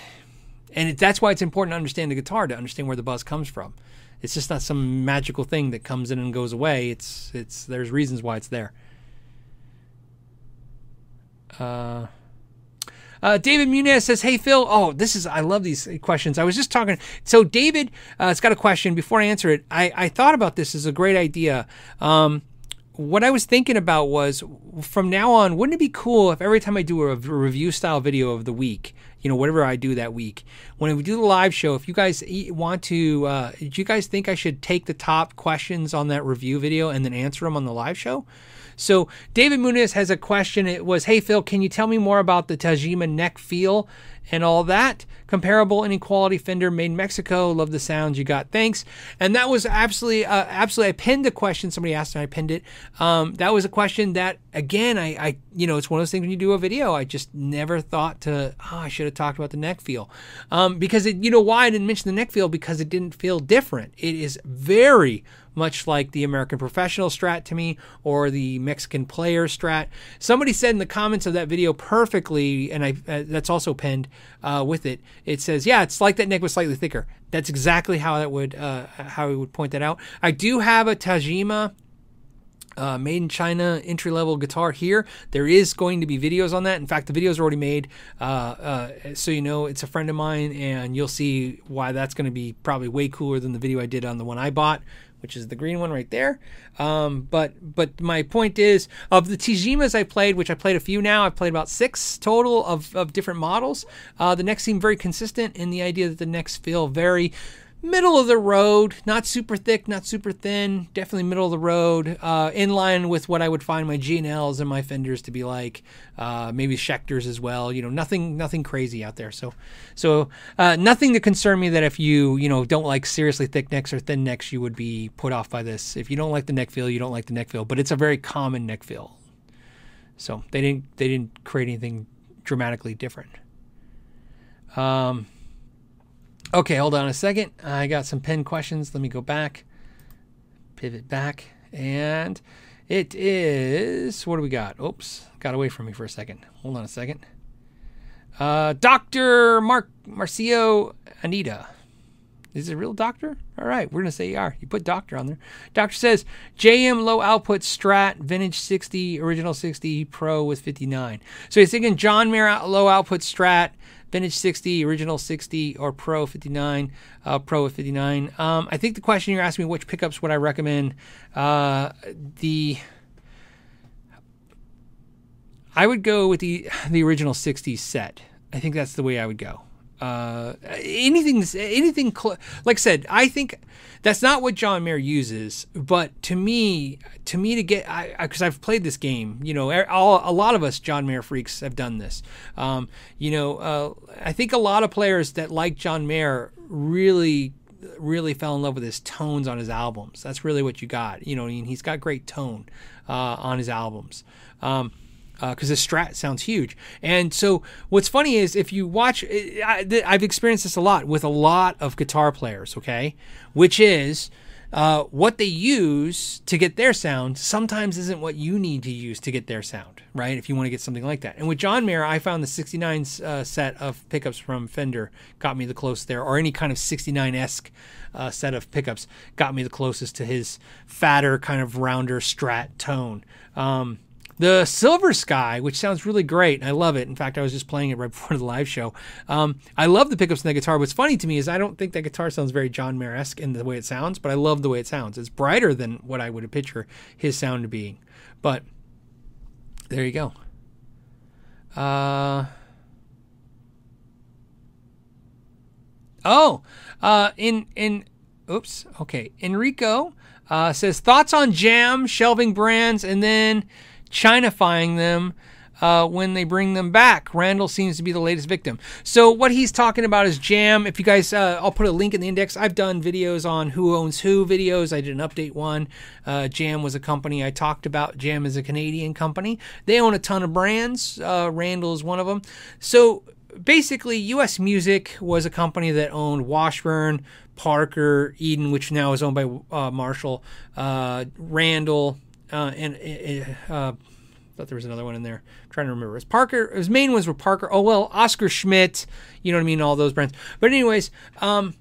and it, that's why it's important to understand the guitar to understand where the buzz comes from. It's just not some magical thing that comes in and goes away. It's it's there's reasons why it's there. Uh, Uh, David Muniz says, "Hey Phil, oh this is I love these questions. I was just talking. So David, uh, has got a question. Before I answer it, I, I thought about this as a great idea. Um, what I was thinking about was from now on, wouldn't it be cool if every time I do a review style video of the week, you know, whatever I do that week, when we do the live show, if you guys want to, uh, do you guys think I should take the top questions on that review video and then answer them on the live show? So David Muniz has a question. It was, "Hey Phil, can you tell me more about the Tagima neck feel and all that? Comparable inequality fender made Mexico. Love the sounds you got. Thanks." And that was absolutely, uh, absolutely. I pinned a question. Somebody asked, and I pinned it. Um, that was a question that, again, I, I, you know, it's one of those things when you do a video, I just never thought to. Oh, I should have talked about the neck feel, um, because it, you know, why I didn't mention the neck feel because it didn't feel different. It is very much like the American Professional Strat to me or the Mexican Player Strat. Somebody said in the comments of that video perfectly, and I uh, that's also pinned uh, with it. It says, "Yeah, it's like that neck was slightly thicker." That's exactly how that would uh, how we would point that out. I do have a Tagima uh, made in China entry level guitar here. There is going to be videos on that. In fact, the videos are already made. Uh, uh, so you know it's a friend of mine, and you'll see why that's going to be probably way cooler than the video I did on the one I bought, which is the green one right there. Um, but but my point is, of the Tagimas I played, which I played a few now, I've played about six total of, of different models. Uh, the necks seem very consistent in the idea that the necks feel very middle of the road, not super thick, not super thin, definitely middle of the road, uh, in line with what I would find my G&Ls and my Fenders to be like, uh, maybe Schecters as well. You know, nothing, nothing crazy out there. So, so uh, nothing to concern me that if you, you know, don't like seriously thick necks or thin necks, you would be put off by this. If you don't like the neck feel, you don't like the neck feel, but it's a very common neck feel. So they didn't, they didn't create anything dramatically different. Um, Okay, hold on a second. I got some pen questions. Let me go back, pivot back, and it is what do we got? Oops, got away from me for a second. Hold on a second. Uh, Doctor Mark Marcio Anita. Is it a real doctor? All right, we're gonna say you are. You put doctor on there. Doctor says JM low output Strat Vintage 60 Original 60 Pro with 59. So he's thinking John Mayer low output Strat Vintage 60, Original 60, or Pro 59, uh, Pro 59. Um, I think the question you're asking me, which pickups would I recommend? Uh, the I would go with the the original 60 set. I think that's the way I would go. Uh, anything, anything, cl- like I said, I think that's not what John Mayer uses. But to me, to me, to get, I because I've played this game, you know, all, a lot of us John Mayer freaks have done this. Um, you know, uh, I think a lot of players that like John Mayer really really fell in love with his tones on his albums. That's really what you got. You know, I mean, he's got great tone uh, on his albums. Um, because uh, the strat sounds huge. And so what's funny is if you watch, I, have experienced this a lot with a lot of guitar players, okay, which is uh, what they use to get their sound sometimes isn't what you need to use to get their sound, right? If you want to get something like that. And with John Mayer, I found the 69 uh, set of pickups from Fender got me the closest there, or any kind of 69 esque. Uh, set of pickups got me the closest to his fatter, kind of rounder strat tone. Um, the Silver Sky, which sounds really great. I love it. In fact, I was just playing it right *laughs* before the live show. Um, I love the pickups in the guitar. What's funny to me is I don't think that guitar sounds very John Mayer esque in the way it sounds, but I love the way it sounds. It's brighter than what I would picture his sound to being. But there you go. Uh, oh, uh, in in oops, okay. Enrico uh, says thoughts on Jam shelving brands, and then Chinafying them uh, when they bring them back. Randall seems to be the latest victim. So what he's talking about is Jam. If you guys, uh, I'll put a link in the index. I've done videos on who owns who videos. I did an update one. Uh, Jam was a company I talked about. Jam is a Canadian company. They own a ton of brands. Uh, Randall is one of them. So basically, U.S. Music was a company that owned Washburn, Parker, Eden, which now is owned by uh, Marshall, uh, Randall uh, and uh, uh, thought there was another one in there. I'm trying to remember. His Parker. His main ones were Parker. Oh well, Oscar Schmidt. You know what I mean? All those brands. But anyways, um,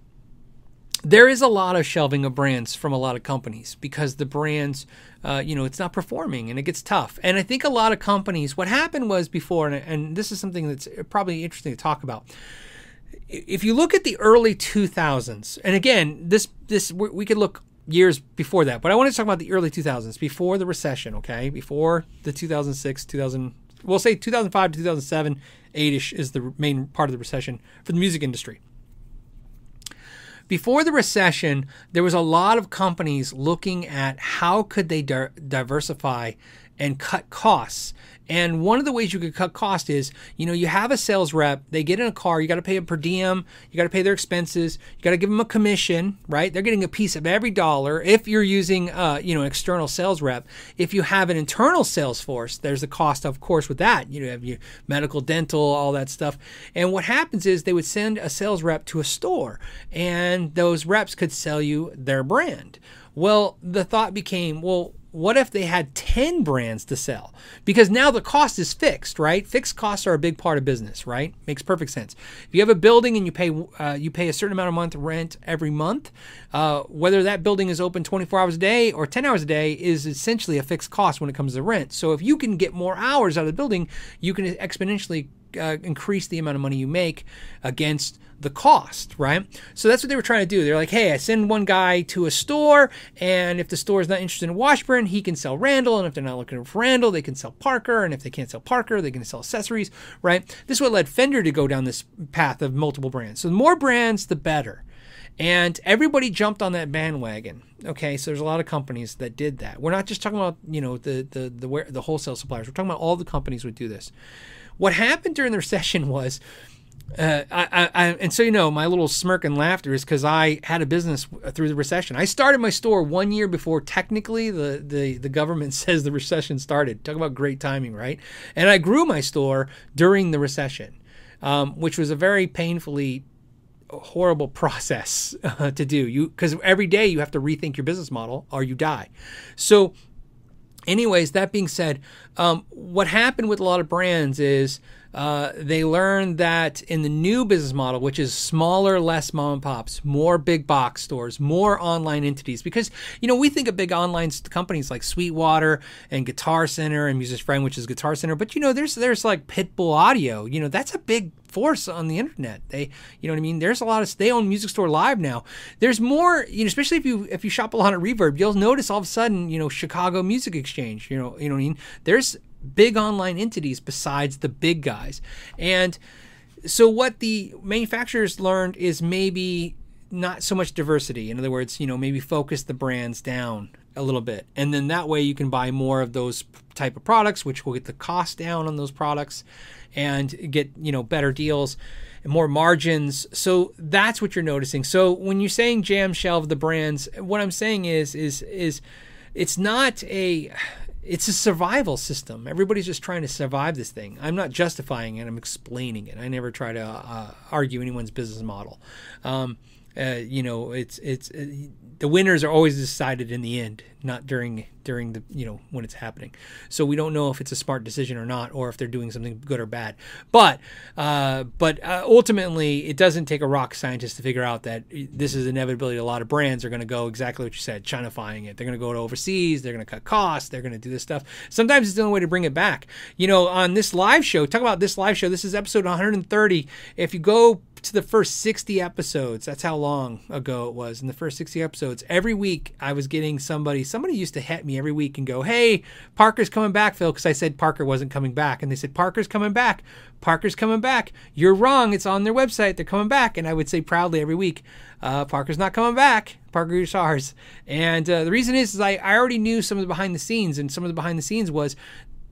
there is a lot of shelving of brands from a lot of companies because the brands, uh, you know, it's not performing and it gets tough. And I think a lot of companies, what happened was before, and, and this is something that's probably interesting to talk about. If you look at the early 2000s, and again, this this we could look years before that, but I want to talk about the early 2000s, before the recession, okay, before the 2006, 2000, we'll say 2005 to 2007, eight-ish is the main part of the recession for the music industry before the recession, there was a lot of companies looking at how could they di- diversify and cut costs. And one of the ways you could cut cost is, you know, you have a sales rep, they get in a car, you got to pay them per diem, you got to pay their expenses, you got to give them a commission, right? They're getting a piece of every dollar. If you're using, uh, you know, an external sales rep, if you have an internal sales force, there's a cost, of course, with that. You know, have your medical, dental, all that stuff. And what happens is they would send a sales rep to a store, and those reps could sell you their brand. Well, the thought became, well, what if they had 10 brands to sell? Because now the cost is fixed, right? Fixed costs are a big part of business, right? Makes perfect sense. If you have a building and you pay uh, you pay a certain amount of month rent every month, uh, whether that building is open 24 hours a day or 10 hours a day is essentially a fixed cost when it comes to rent. So if you can get more hours out of the building, you can exponentially uh, increase the amount of money you make against the cost, right? So that's what they were trying to do. They're like, hey, I send one guy to a store, and if the store is not interested in Washburn, he can sell Randall, and if they're not looking for Randall, they can sell Parker, and if they can't sell Parker, they can sell accessories, right? This is what led Fender to go down this path of multiple brands. So the more brands, the better. And everybody jumped on that bandwagon. Okay, so there's a lot of companies that did that. We're not just talking about you know the the the, the wholesale suppliers. We're talking about all the companies would do this. What happened during the recession *laughs* was uh, I, I, and so you know, my little smirk and laughter is because I had a business through the recession. I started my store one year before technically the, the, the government *laughs* says the recession started. Talk about great timing, right? And I grew my store during the recession, um, which was a very painfully horrible *laughs* process uh, to do. You because every day you have to rethink your business model or you die. So, anyways, that being said, um, what happened with a lot of brands is uh, they learned that in the new business model, which is smaller, less mom and pops, more big box stores, more online entities, because you know we think of big online companies like Sweetwater and Guitar Center and Music Friend, which is Guitar Center, but you know there's there's like Pitbull Audio, you know that's a big force on the internet. They, you know what I mean. There's a lot of they own Music Store Live now. There's more, you know, especially if you if you shop a lot at Reverb, you'll notice all of a sudden, you know, Chicago Music Exchange. You know, you know what I mean. There's big online entities besides the big guys. And so what the manufacturers learned is maybe not so much diversity. In other words, you know, maybe focus the brands down a little bit. And then that way you can buy more of those type of products, which will get the cost down on those products and get, you know, better deals and more margins. So that's what you're noticing. So when you're saying jam shelve the brands, what I'm saying is is is it's not a it's a survival system. Everybody's just trying to survive this thing. I'm not justifying it. I'm explaining it. I never try to uh, argue anyone's business model. Um, uh, you know, it's it's uh, the winners are always decided in the end, not during during the you know when it's happening. So we don't know if it's a smart decision or not, or if they're doing something good or bad. But uh, but uh, ultimately, it doesn't take a rock scientist to figure out that this is inevitability. A lot of brands are going to go exactly what you said, Chinafying it. They're going to go to overseas. They're going to cut costs. They're going to do this stuff. Sometimes it's the only way to bring it back. You know, on this live show, talk about this live show. This is episode 130. If you go to the first 60 episodes. That's how long ago it was. In the first 60 episodes, every week I was getting somebody, somebody used to hit me every week and go, Hey, Parker's coming back, Phil, because I said Parker wasn't coming back. And they said, Parker's coming back. Parker's coming back. You're wrong. It's on their website. They're coming back. And I would say proudly every week, uh, Parker's not coming back. Parker Guitars. And uh, the reason is, is I, I already knew some of the behind the scenes, and some of the behind the scenes was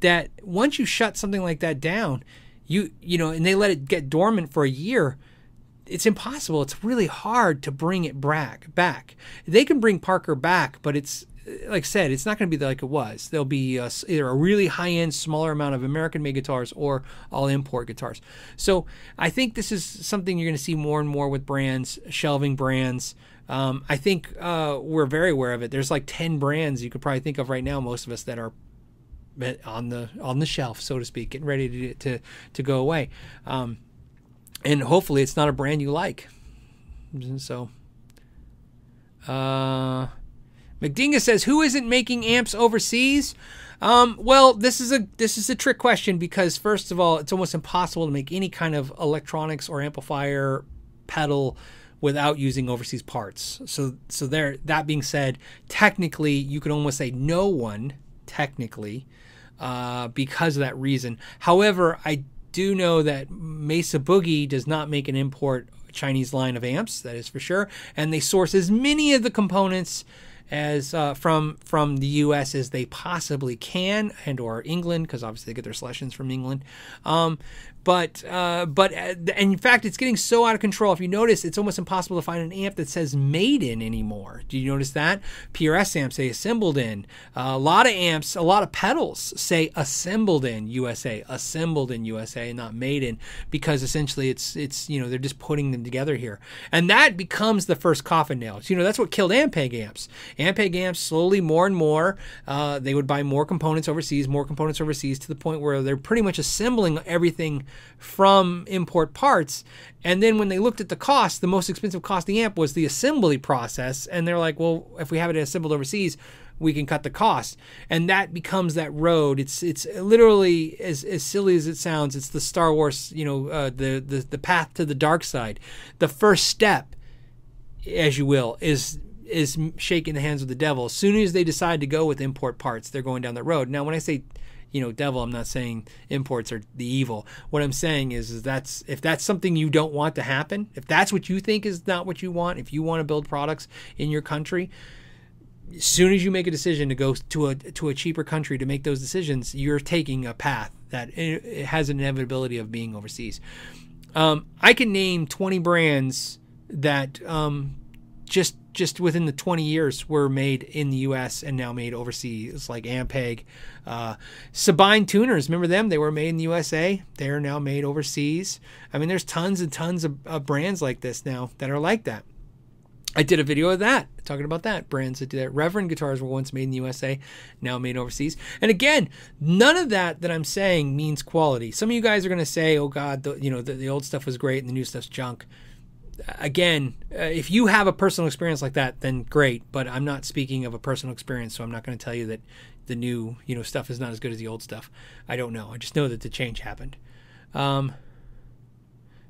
that once you shut something like that down, you you know, and they let it get dormant for a year, it's impossible. It's really hard to bring it back. Back. They can bring Parker back, but it's like I said, it's not going to be like it was. There'll be a, either a really high end, smaller amount of American made guitars or all import guitars. So I think this is something you're going to see more and more with brands, shelving brands. Um, I think uh, we're very aware of it. There's like 10 brands you could probably think of right now, most of us that are on the on the shelf, so to speak, getting ready to to, to go away. Um, and hopefully it's not a brand you like. So Uh, McDinga says, "Who isn't making amps overseas?" Um, well, this is a this is a trick question because first of all, it's almost impossible to make any kind of electronics or amplifier pedal without using overseas parts. So so there. That being said, technically, you could almost say no one technically uh, because of that reason. However, I do know that Mesa Boogie does not make an import Chinese line of amps. That is for sure, and they source as many of the components as uh, from from the U.S. as they possibly can, and or England, because obviously they get their selections from England. Um, but uh, but uh, in fact, it's getting so out of control. If you notice, it's almost impossible to find an amp that says "made in" anymore. Do you notice that? PRS amps say "assembled in." Uh, a lot of amps, a lot of pedals say "assembled in USA," "assembled in USA," and not "made in," because essentially it's it's you know they're just putting them together here, and that becomes the first coffin nails. You know that's what killed Ampeg amps. Ampeg amps slowly, more and more, uh, they would buy more components overseas, more components overseas, to the point where they're pretty much assembling everything from import parts. And then when they looked at the cost, the most expensive cost of the amp was the assembly process. And they're like, well, if we have it assembled overseas, we can cut the cost. And that becomes that road. It's it's literally as, as silly as it sounds. It's the Star Wars, you know, uh, the, the the path to the dark side. The first step, as you will, is is shaking the hands of the devil. As soon as they decide to go with import parts, they're going down that road. Now, when I say you know devil i'm not saying imports are the evil. What i'm saying is is that's if that's something you don't want to happen if that's what you think is not what you want if you want to build products in your country as soon as you make a decision to go to a to a cheaper country to make those decisions you're taking a path that it has an inevitability of being overseas. Um, i can name 20 brands that um, just just within the 20 years were made in the U.S. and now made overseas, like Ampeg, uh, Sabine tuners. Remember them? They were made in the USA. They are now made overseas. I mean, there's tons and tons of, of brands like this now that are like that. I did a video of that, talking about that. Brands that do that. Reverend guitars were once made in the USA, now made overseas. And again, none of that that I'm saying means quality. Some of you guys are going to say, "Oh God, the, you know, the, the old stuff was great and the new stuff's junk." Again, uh, if you have a personal experience like that, then great. But I'm not speaking of a personal experience, so I'm not going to tell you that the new you know stuff is not as good as the old stuff. I don't know. I just know that the change happened. Um,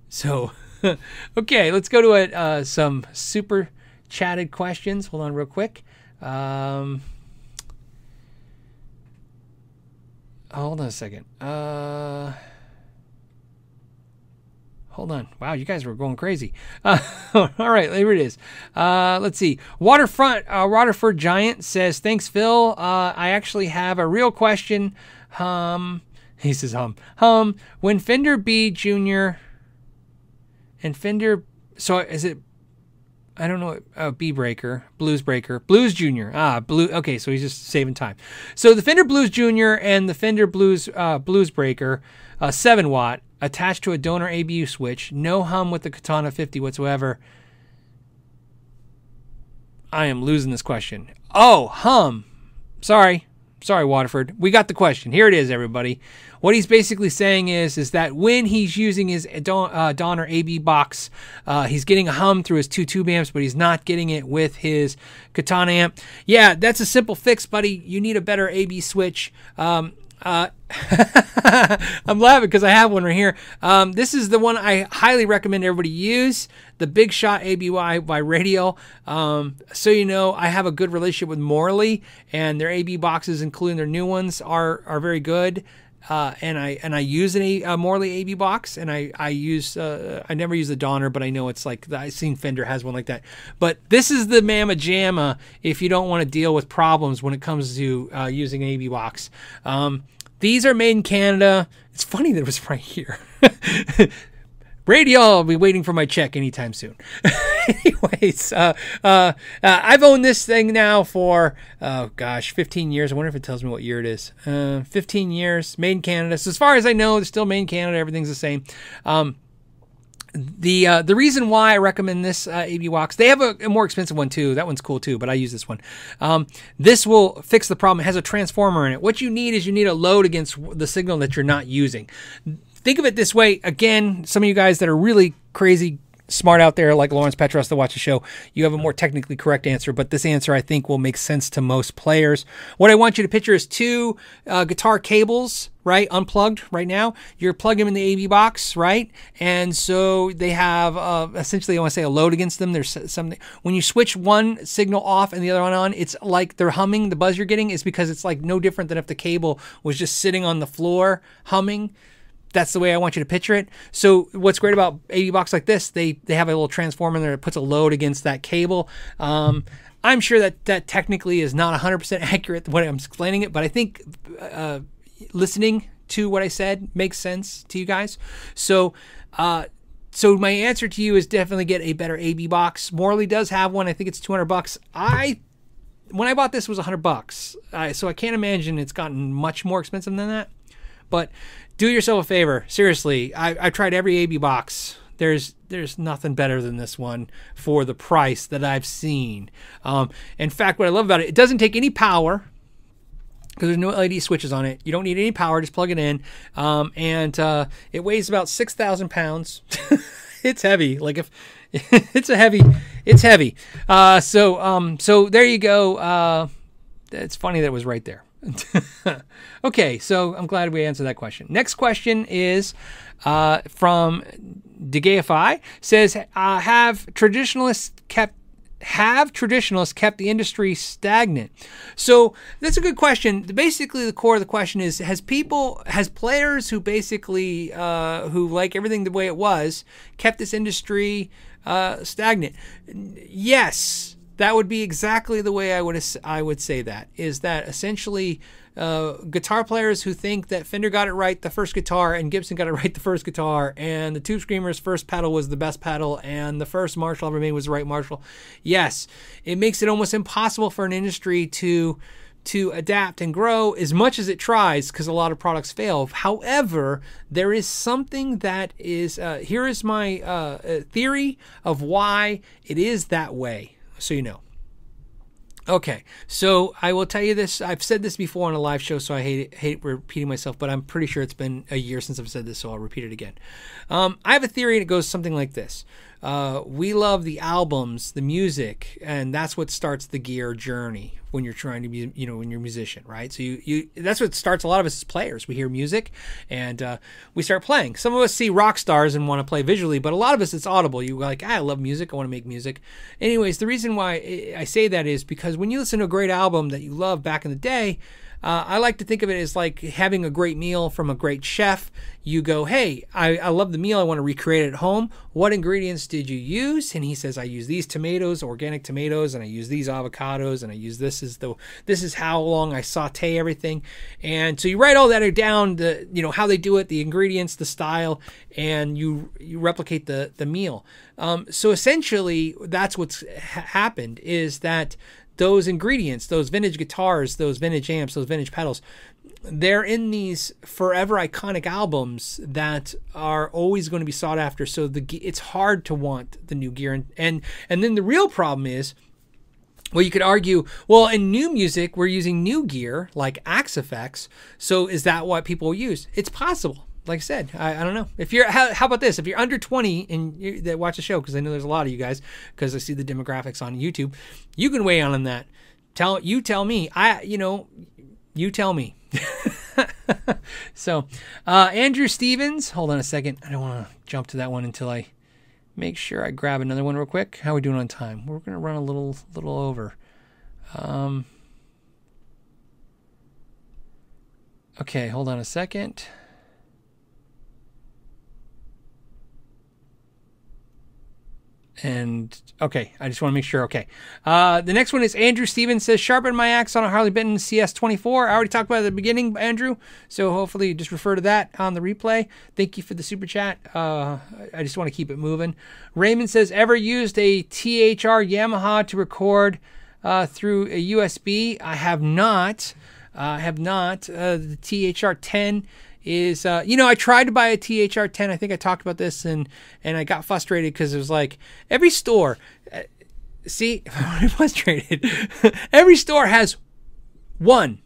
so, *laughs* okay, let's go to a, uh, some super chatted questions. Hold on, real quick. Um, hold on a second. Uh, Hold on. Wow, you guys were going crazy. Uh, *laughs* all right, here it is. Uh, let's see. Waterfront, uh, Waterford Giant says, Thanks, Phil. Uh, I actually have a real question. Um, *laughs* he says, hum. Hum, when Fender B Jr. and Fender, so is it, I don't know, uh, B Breaker, Blues Breaker, Blues Jr. Ah, Blue. Okay, so he's just saving time. So the Fender Blues Jr. and the Fender Blues uh, Blues Breaker, uh, 7 watt, attached to a Donner ABY switch, no hum with the Katana 50 whatsoever. I am losing this question. Oh, hum. Sorry. Sorry, Waterford. We got the question. Here it is, everybody. What he's basically saying is, is that when he's using his uh, Donner AB box, uh, he's getting a hum through his two tube amps, but he's not getting it with his Katana amp. Yeah, that's a simple fix, buddy. You need a better AB switch. Um, uh, *laughs* I'm laughing because I have one right here. Um, this is the one I highly recommend everybody use. The Big Shot ABY by Radial. Um, so you know, I have a good relationship with Morley, and their AB boxes, including their new ones, are are very good. Uh, and I and I use an a, a Morley AB box, and I I use uh, I never use the Donner, but I know it's like I've seen Fender has one like that. But this is the Mama Jamma if you don't want to deal with problems when it comes to uh, using an AB box. Um, these are made in Canada. It's funny that it was *laughs* right here. Radial, I'll be waiting for my check anytime soon. *laughs* Anyways, uh, uh, uh, I've owned this thing now for, oh gosh, 15 years. I wonder if it tells me what year it is. Uh, 15 years, made in Canada. So as far as I know, it's still made in Canada. Everything's the same. Um, the uh, the reason why I recommend this uh, AB box, they have a, a, more expensive one too. That one's cool too, but I use this one. Um, this will fix the problem. It has a transformer in it. What you need is you need a load against the signal that you're not using. Think of it this way. Again, some of you guys that are really crazy smart out there like Lawrence Petros to watch the show, you have a more technically correct answer, but this answer I think will make sense to most players. What I want you to picture is two uh, guitar cables, right, unplugged right now. You're plugging them in the AB box, right, and so they have uh, essentially I want to say a load against them. There's something when you switch one signal off and the other one on, it's like they're humming. The buzz you're getting is because it's like no different than if the cable was just sitting on the floor humming that's the way I want you to picture it. So what's great about AB box like this, they they have a little transformer there that puts a load against that cable. Um, I'm sure that that technically is not 100% *laughs* accurate when I'm explaining it, but I think uh, listening to what I said makes sense to you guys. So. Uh, so my answer to you is definitely get a better AB box. Morley does have one. I think it's 200 bucks. I when I bought this was 100 bucks. Uh, so I can't imagine it's gotten much more expensive than that. But do yourself a favor. Seriously, I, have tried every AB box. There's there's nothing better than this one for the price that I've seen. Um, in fact, what I love about it, it doesn't take any power because there's no LED switches on it. You don't need any power; just plug it in. Um, and uh, it weighs about six thousand pounds. *laughs* it's heavy. Like if *laughs* it's a heavy, it's heavy. Uh, so um, so there you go. Uh, it's funny that it was right there. *laughs* okay, so I'm glad we answered that question. Next question is uh, from Degaify says, uh, "Have traditionalists kept have traditionalists kept the industry stagnant? So that's a good question. Basically, the core of the question is: Has people, has players who basically uh, who like everything the way it was, kept this industry uh, stagnant? Yes." That would be exactly the way I would I would say that is that essentially uh, guitar players who think that Fender got it right the first guitar and Gibson got it *laughs* right the first guitar and the Tube Screamer's first pedal was the best pedal and the first Marshall ever made was the right Marshall. Yes, it makes it almost impossible for an industry to to adapt and grow as much as it tries because a lot of products fail. However, there is something that is uh, here is my uh, uh theory of why it is that way so you know. Okay, so I will tell you this. I've said this before on a live show, so I hate hate repeating myself, but I'm pretty sure it's been a year since I've said this, so I'll repeat it again. Um, I have a theory, and it goes something like this: uh, We love the albums, the music, and that's what starts the gear journey when you're trying to be, you know, when you're a musician, right? So you, you that's what starts a lot of us as players. We hear music and uh, we start playing. Some of us see rock stars and want to play visually, but a lot of us it's audible. You like, I love music. I want to make music. Anyways, the reason why I say that is because when you listen to a great album that you love back in the day, uh, I like to think of it as like having a great meal from a great chef. You go, hey, I, I love the meal. I want to recreate it at home. What ingredients did you use? And he says, I use these tomatoes, organic tomatoes, and I use these avocados, and I use this is the this is how long I saute everything. And so you write all that down, the you know how they do it, the ingredients, the style, and you you replicate the the meal. Um, so essentially, that's what's ha- happened is that those ingredients, those vintage guitars, those vintage amps, those vintage pedals, they're in these forever iconic albums that are always going to be sought after. So the it's hard to want the new gear, and and, and then the real problem is. Well, you could argue, well, in new music, we're using new gear like Axe-Fx. So is that what people use? It's possible like I said, I, I don't know. If you're, how, how, about this? If you're under 20 and you, that watch the show, because I know there's a lot of you guys, because I see the demographics on YouTube, you can weigh on on that. Tell you tell me. I you know, you tell me. *laughs* so, uh, Andrew Stevens, hold on a second. I don't want to jump to that one until I make sure I grab another one real quick. How are we doing on time? We're gonna run a little little over. Um, okay, hold on a second. And okay, I just want to make sure. Okay. Uh, the next one is Andrew Stevens says, sharpen my axe on a Harley Benton CS24. I already talked about at the beginning, Andrew. So hopefully just refer to that on the replay. Thank you for the super chat. Uh, I just want to keep it moving. Raymond says, ever used a THR Yamaha to record uh, through a USB? I have not. I have not. Uh, the THR 10 is uh, you know I tried to buy a THR10. I think I talked about this and and I got frustrated because it was like every store. Uh, see, *laughs* I'm frustrated. *laughs* every store has one.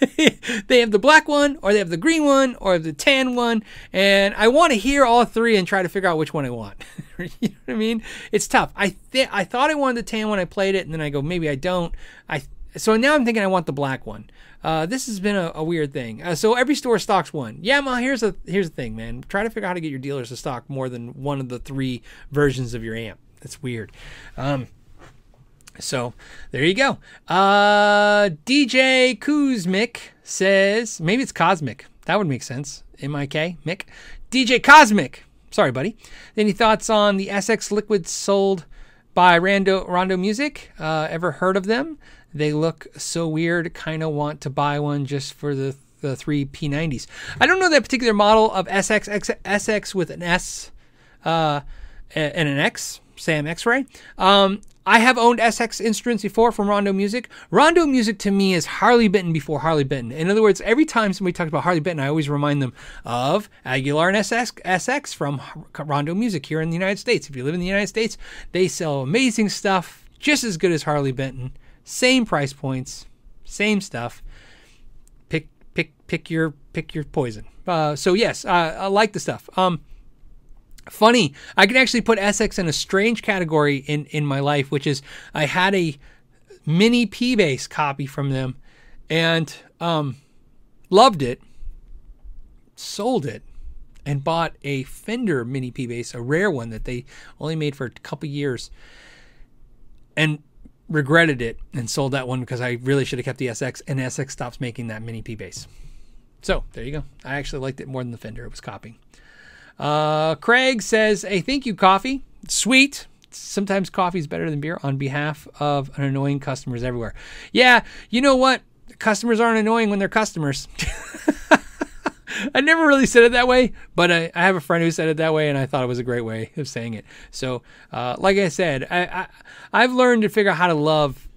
*laughs* they have the black one, or they have the green one, or the tan one, and I want to hear all three and try to figure out which one I want. you know what I mean? It's tough. I th- I thought I wanted the tan when I played it, and then I go maybe I don't. I so now I'm thinking I want the black one. Uh, this has been a, a weird thing. Uh, so every store stocks one. Yeah, well, here's a here's the thing, man. Try to figure out how to get your dealers to stock more than one of the three versions of your amp. That's weird. Um, so there you go. Uh, DJ Kuzmik says maybe it's Cosmic. That would make sense. M I K Mick. DJ Cosmic. Sorry, buddy. Any thoughts on the SX liquids sold by Rando Rondo Music? Uh, ever heard of them? They look so weird. Kind of want to buy one just for the the three P90s. I don't know that particular model of SX SX with an S uh, and an X. Sam X-Ray. Um, I have owned SX instruments before from Rondo Music. Rondo Music to me is Harley Benton before Harley Benton. In other words, every time somebody talks about Harley Benton, I always remind them of Agile and SX, SX from Rondo Music here in the United States. If you live in the United States, they sell amazing stuff, just as good as Harley Benton. Same price points, same stuff. Pick pick pick your pick your poison. Uh, so yes, uh, I like the stuff. Um, funny, I can actually put SX in a strange category in in my life, which is I had a mini P bass copy from them, and um, loved it, sold it, and bought a Fender mini P bass, a rare one that they only made for a couple years, and regretted it and sold that one because I really should have kept the SX, and SX stops making that mini P bass. So there you go. I actually liked it more than the Fender it was copying. Uh, Craig says, "Hey, thank you, coffee. Sweet. Sometimes coffee is better than beer." On behalf of an annoying customers everywhere. Yeah, you know what? Customers aren't annoying when they're customers. *laughs* *laughs* I never really said it that way, but I, I, have a friend who said it that way, and I thought it was a great way of saying it. So, uh, like I said, I, I I've learned to figure out how to love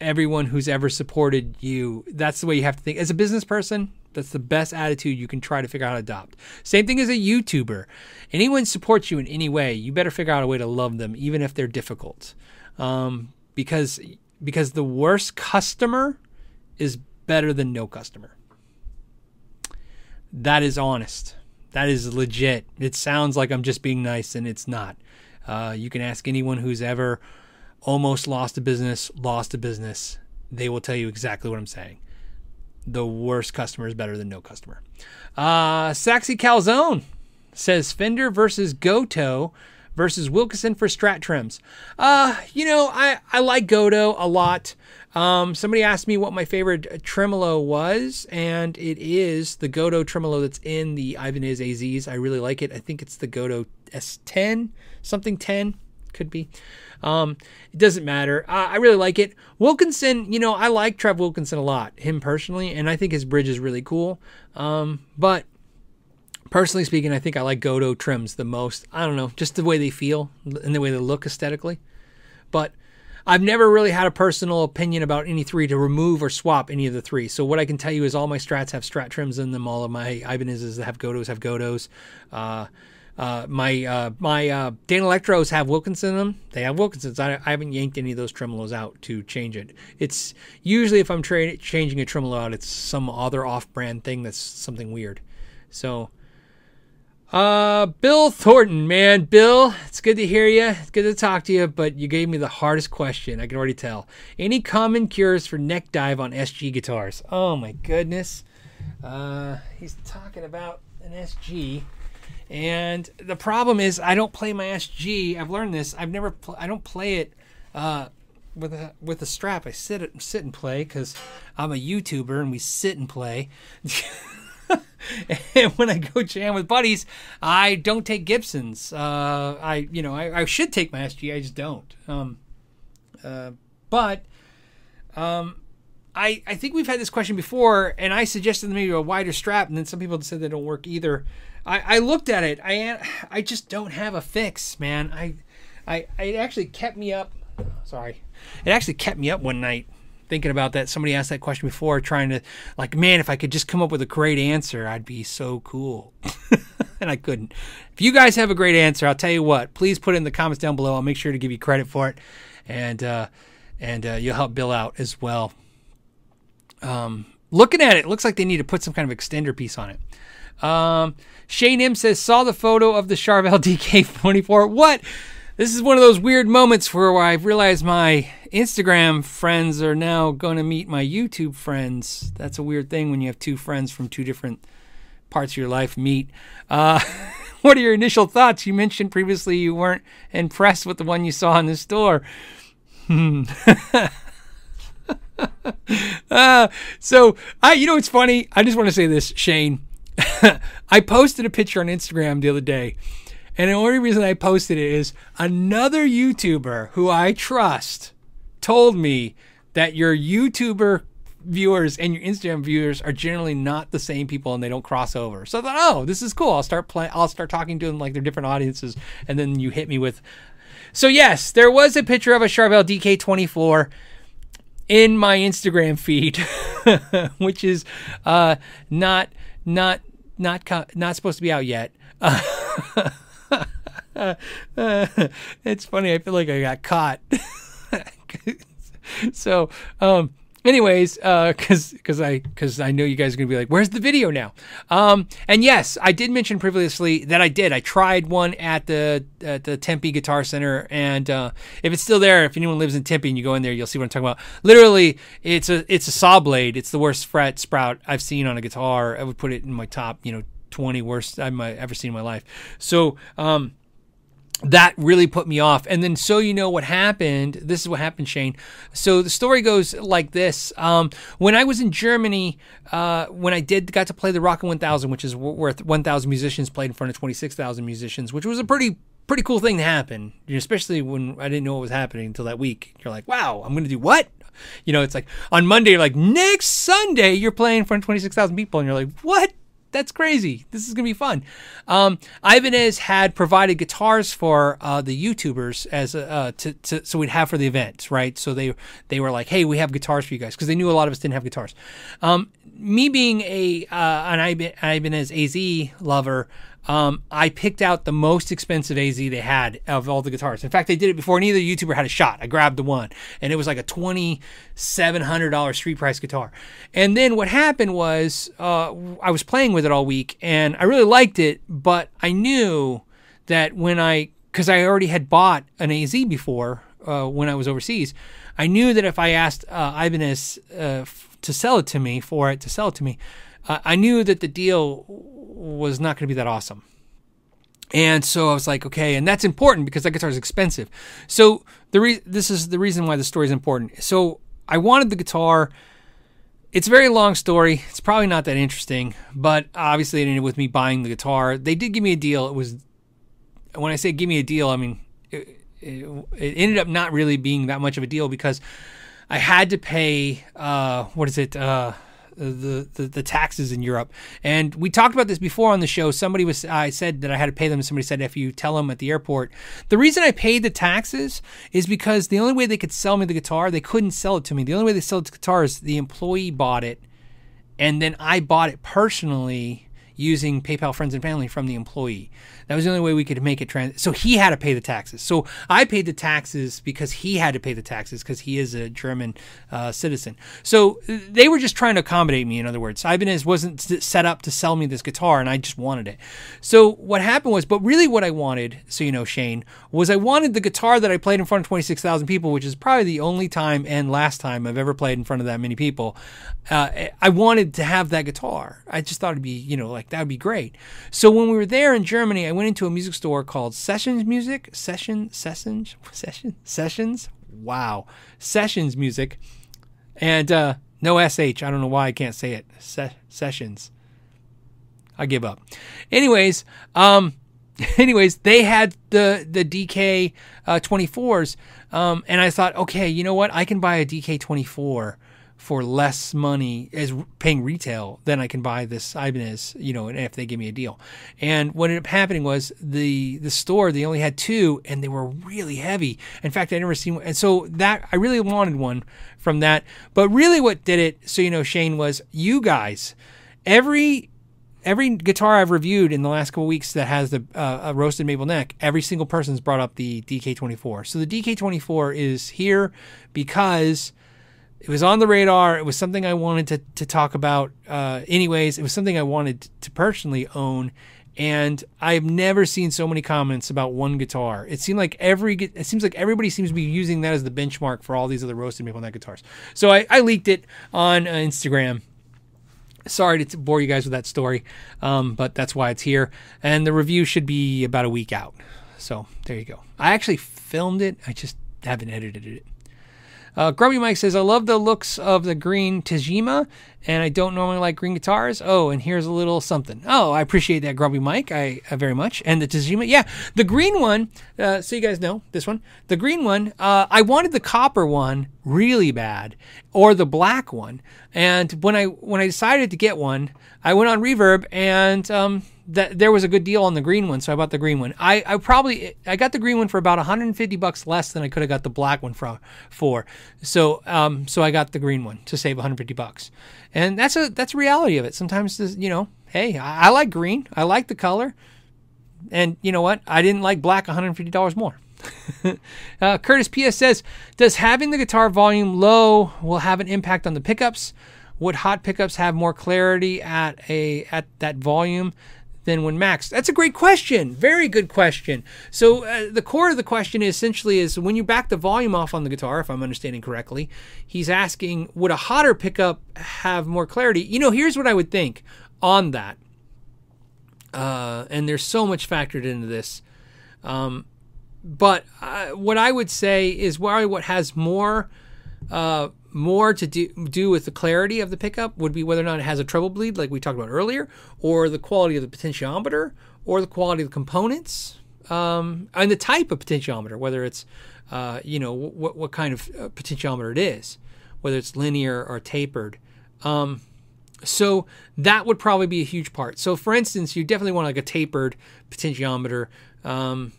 everyone who's ever supported you. That's the way you have to think as a business person. That's the best attitude you can try to figure out how to adopt. Same thing as a YouTuber. Anyone supports you in any way, you better figure out a way to love them, even if they're difficult. Um, because because the worst customer is better than no customer. That is honest. That is legit. It sounds like I'm just being nice, and it's not. Uh, you can ask anyone who's ever almost lost a business, lost a business. They will tell you exactly what I'm saying the worst customer is better than no customer. Uh, Saxy Calzone says Fender versus Gotoh versus Wilkinson for strat trems. Uh, you know, I, I like Gotoh a lot. Um, somebody asked me what my favorite tremolo was, and it is the Gotoh tremolo that's in the Ibanez AZs. I really like it. I think it's the Gotoh S10, something 10, could be. Um, it doesn't matter. I, really like it. Wilkinson, you know, I like Trev Wilkinson a lot, him personally, and I think his bridge is really cool. Um, but personally speaking, I think I like Gotoh trems the most. I don't know, just the way they feel and the way they look aesthetically. But I've never really had a personal opinion about any three to remove or swap any of the three. So what I can tell you is all my strats have strat trems in them. All of my Ibanez's that have Gotohs have Gotohs. Uh, uh, my uh, my uh, Danelectros have Wilkinson in them. They have Wilkinsons. I, I, haven't yanked any of those tremolos out to change it. It's usually if I'm tra- changing a tremolo out, it's some other off-brand thing that's something weird. So, uh, Bill Thornton, man, Bill, it's good to hear you. It's good to talk to you, but you gave me the hardest question. I can already tell. Any common cures for neck dive on SG guitars? Oh my goodness. Uh, he's talking about an SG. And the problem is, I don't play my SG. I've learned this. I've never. Pl- I don't play it uh, with a with a strap. I sit sit and play because I'm a YouTuber and we sit and play. *laughs* and *laughs* when I go jam with buddies, I don't take Gibsons. Uh, I you know I, I, should take my SG. I just don't. Um, uh, but um, I I think we've had this question before, and I suggested maybe a wider strap, and then some people said they don't work either. I, I looked at it. I I just don't have a fix, man. I I it actually kept me up. Sorry, it actually kept me up one night thinking about that. Somebody asked that question before, trying to like, man, if I could just come up with a great answer, I'd be so cool. *laughs* and I couldn't. If you guys have a great answer, I'll tell you what. Please put it in the comments down below. I'll make sure to give you credit for it, and uh, and uh, you'll help Bill out as well. Um, Looking at it, it looks like they need to put some kind of extender piece on it. Um, Shane M says, saw the photo of the Charvel *laughs* DK24. What? This is one of those weird moments where I've realized my Instagram friends are now going to meet my YouTube friends. That's a weird thing when you have two friends from two different parts of your life meet. Uh, *laughs* what are your initial thoughts? You mentioned previously you weren't impressed with the one you saw in the store. Hmm. *laughs* uh, so I, you know, it's funny. I just want to say this, Shane. *laughs* I posted a picture on Instagram the other day and the only reason I posted it is another YouTuber who I trust told me that your YouTuber viewers and your Instagram viewers are generally not the same people and they don't cross over. So I thought, oh, this is cool. I'll start playing. I'll start talking to them like they're different audiences, and then you hit me with. So yes, there was a picture of a Charvel DK24 in my Instagram feed, *laughs* which is uh, not not not not supposed to be out yet. *laughs* *laughs* it's funny. I feel like I got caught. *laughs* so, um, anyways, because uh, because I because I know you guys are gonna be like, where's the video now? Um, and yes, I did mention previously that I did. I tried one at the at the Tempe Guitar Center, and uh, if it's still there, if anyone lives in Tempe and you go in there, you'll see what I'm talking about. Literally, it's a it's a saw blade. It's the worst fret sprout I've seen on a guitar. I would put it in my top, you know, 20 worst I've ever seen in my life. So, um that really put me off. And then, so you know what happened, this is what happened, Shane. So the story goes like this: um, When I was in Germany, uh, when I did got to play the Rockin'1000, which is worth 1,000 musicians played in front of 26,000 musicians, which was a pretty pretty cool thing to happen, especially when I didn't know what was happening until that week. You're like, wow, I'm going to do what? You know, it's like on Monday, you're like, next Sunday, you're playing in front of 26,000 people. And you're like, what? That's crazy. This is gonna be fun. Um, Ibanez had provided guitars for uh, the YouTubers as uh, to, to, so we'd have for the event, right? So they they were like, hey, we have guitars for you guys because they knew a lot of us didn't have guitars. Um, me being a uh, an Ibanez AZ lover, um, I picked out the most expensive AZ they had of all the guitars. In fact, they did it before any other YouTuber had a shot. I grabbed the one, and it was like a twenty seven hundred dollars street price guitar. And then what happened was uh, I was playing with it all week, and I really liked it, but I knew that when I because I already had bought an AZ before uh, when I was overseas, I knew that if I asked uh, Ibanez uh, to sell it to me for it to sell it to me, uh, I knew that the deal was not going to be that awesome. And so I was like, okay, and that's important because that guitar is expensive. So the re- this is the reason why the story is important. So I wanted the guitar. It's a very long story. It's probably not that interesting, but obviously it ended with me buying the guitar. They did give me a deal. It was when I say give me a deal, I mean it, it, it ended up not really being that much of a deal because I had to pay uh, what is it? Uh, the, the, taxes in Europe. And we talked about this before on the show. Somebody was I said that I had to pay them. Somebody said if you tell them at the airport, the reason I paid the taxes is because the only way they could sell me the guitar, they couldn't sell it to me. The only way they sell the guitar is the employee bought it, and then I bought it personally using PayPal friends and family from the employee. That was the only way we could make it trans. So he had to pay the taxes. So I paid the taxes because he had to pay the taxes because he is a German uh, citizen. So they were just trying to accommodate me. In other words, Ibanez wasn't set up to sell me this guitar, and I just wanted it. So what happened was, but really what I wanted, so you know, Shane, was I wanted the guitar that I played in front of 26,000 people, which is probably the only time and last time I've ever played in front of that many people. Uh, I wanted to have that guitar. I just thought it'd be, you know, like that would be great. So when we were there in Germany, I went into a music store called Sessions Music. Session, Sessions, *laughs* Session, Sessions. Wow, Sessions Music, and uh, no sh. I don't know why I can't say it. Se- sessions. I give up. Anyways, um, *laughs* anyways, they had the the DK uh, 24s, um, and I thought, okay, you know what? I can buy a DK 24 for less money as paying retail than I can buy this Ibanez, you know, if they give me a deal. And what ended up happening was the the store they only had two, and they were really heavy. In fact, I never seen one, and so that I really wanted one from that. But really, what did it? So you know, Shane was you guys. Every every guitar I've reviewed in the last couple weeks that has the uh, a roasted maple neck, every single person's brought up the DK24. So the DK24 is here because it was on the radar. It was something I wanted to, to talk about. Uh, anyways, it was something I wanted to personally own. And I've never seen so many comments about one guitar. It seemed like every it seems like everybody seems to be using that as the benchmark for all these other roasted maple neck guitars. So I, I leaked it on uh, Instagram sorry to bore you guys with that story, um, but that's why it's here. And the review should be about a week out. So there you go. I actually filmed it, I just haven't edited it. Uh, Grubby Mike says, I love the looks of the green Tagima, and I don't normally like green guitars. Oh, and here's a little something. Oh, I appreciate that, Grubby Mike, I, I very much. And the Tagima, yeah, the green one, uh, so you guys know this one. The green one, uh, I wanted the copper one really bad, or the black one. And when I when I decided to get one, I went on Reverb and um, that there was a good deal on the green one, so I bought the green one. I, I probably I got the green one for about 150 bucks less than I could have got the black one for. for. So um so I got the green one to save 150 bucks, and that's a that's a reality of it. Sometimes you know, hey, I, I like green, I like the color, and you know what? I didn't like black 150 dollars more. *laughs* uh, Curtis P.S. says, Does having the guitar volume low will have an impact on the pickups? Would hot pickups have more clarity at a at that volume than when maxed? That's a great question. Very good question. So uh, the core of the question is essentially is when you back the volume off on the guitar, if I'm understanding correctly, he's asking, would a hotter pickup have more clarity? You know, here's what I would think on that. Uh, and there's so much factored into this. Um, but uh, what I would say is why what has more uh, more to do, do with the clarity of the pickup would be whether or not it has a treble bleed, like we talked about earlier, or the quality of the potentiometer, or the quality of the components, um, and the type of potentiometer, whether it's uh, you know what what kind of uh, potentiometer it is, whether it's linear or tapered. Um, so that would probably be a huge part. So for instance, you definitely want like a tapered potentiometer. Um,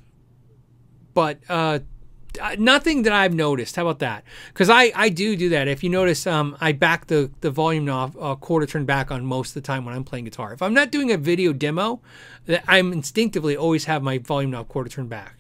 but uh, nothing that I've noticed. How about that? Because I, I do do that. If you notice, um, I back the, the volume knob a quarter turn back on most of the time when I'm playing guitar. If I'm not doing a video demo, I'm instinctively always have my volume knob quarter turn back.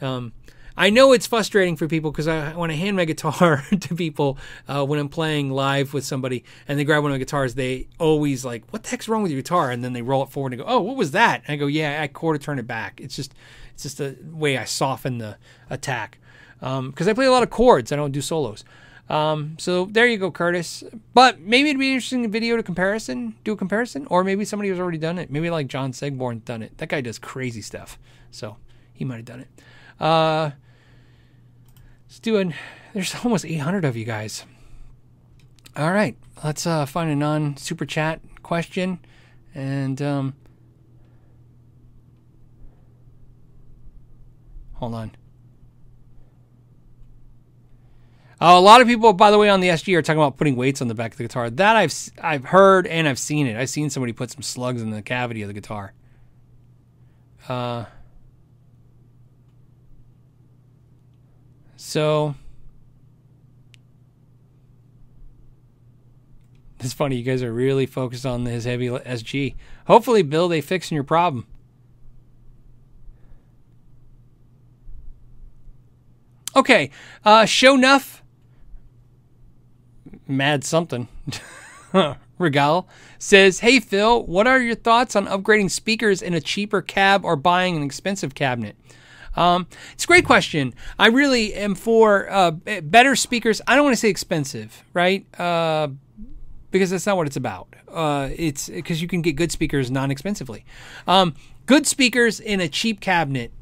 Um, I know it's frustrating for people because I, when I hand my *laughs* guitar to people uh, when I'm playing live with somebody and they grab one of my guitars, they always like, "What the heck's wrong with your guitar?" And then they roll it forward and go, "Oh, what was that?" And I go, "Yeah, I quarter turn it back." It's just it's just the way I soften the attack because um, I play a lot of chords. I don't do solos. Um, so there you go, Curtis. But maybe it'd be an interesting video to comparison, do a comparison, or maybe somebody who's already done it. Maybe like John Segborn done it. That guy does crazy stuff, so he might have done it. Uh, let's do. There's *laughs* almost 800 of you guys. All right, let's uh, find a non super chat question, and um, Hold on. Uh, a lot of people, by the way, on the SG are talking about putting weights on the back of the guitar. That I've I've heard and I've seen it. I've seen somebody put some slugs in the cavity of the guitar. Uh, so it's funny. You guys are really focused on his heavy SG. Hopefully, Bill, they fixing your problem. Okay, uh, show enough. Mad something. *laughs* Regal says, Hey Phil, what are your thoughts on upgrading speakers in a cheaper cab or buying an expensive cabinet? Um, it's a great question. I really am for uh, better speakers. I don't want to say expensive, right? Uh, because that's not what it's about. Uh, it's because you can get good speakers non expensively. Um, good speakers in a cheap cabinet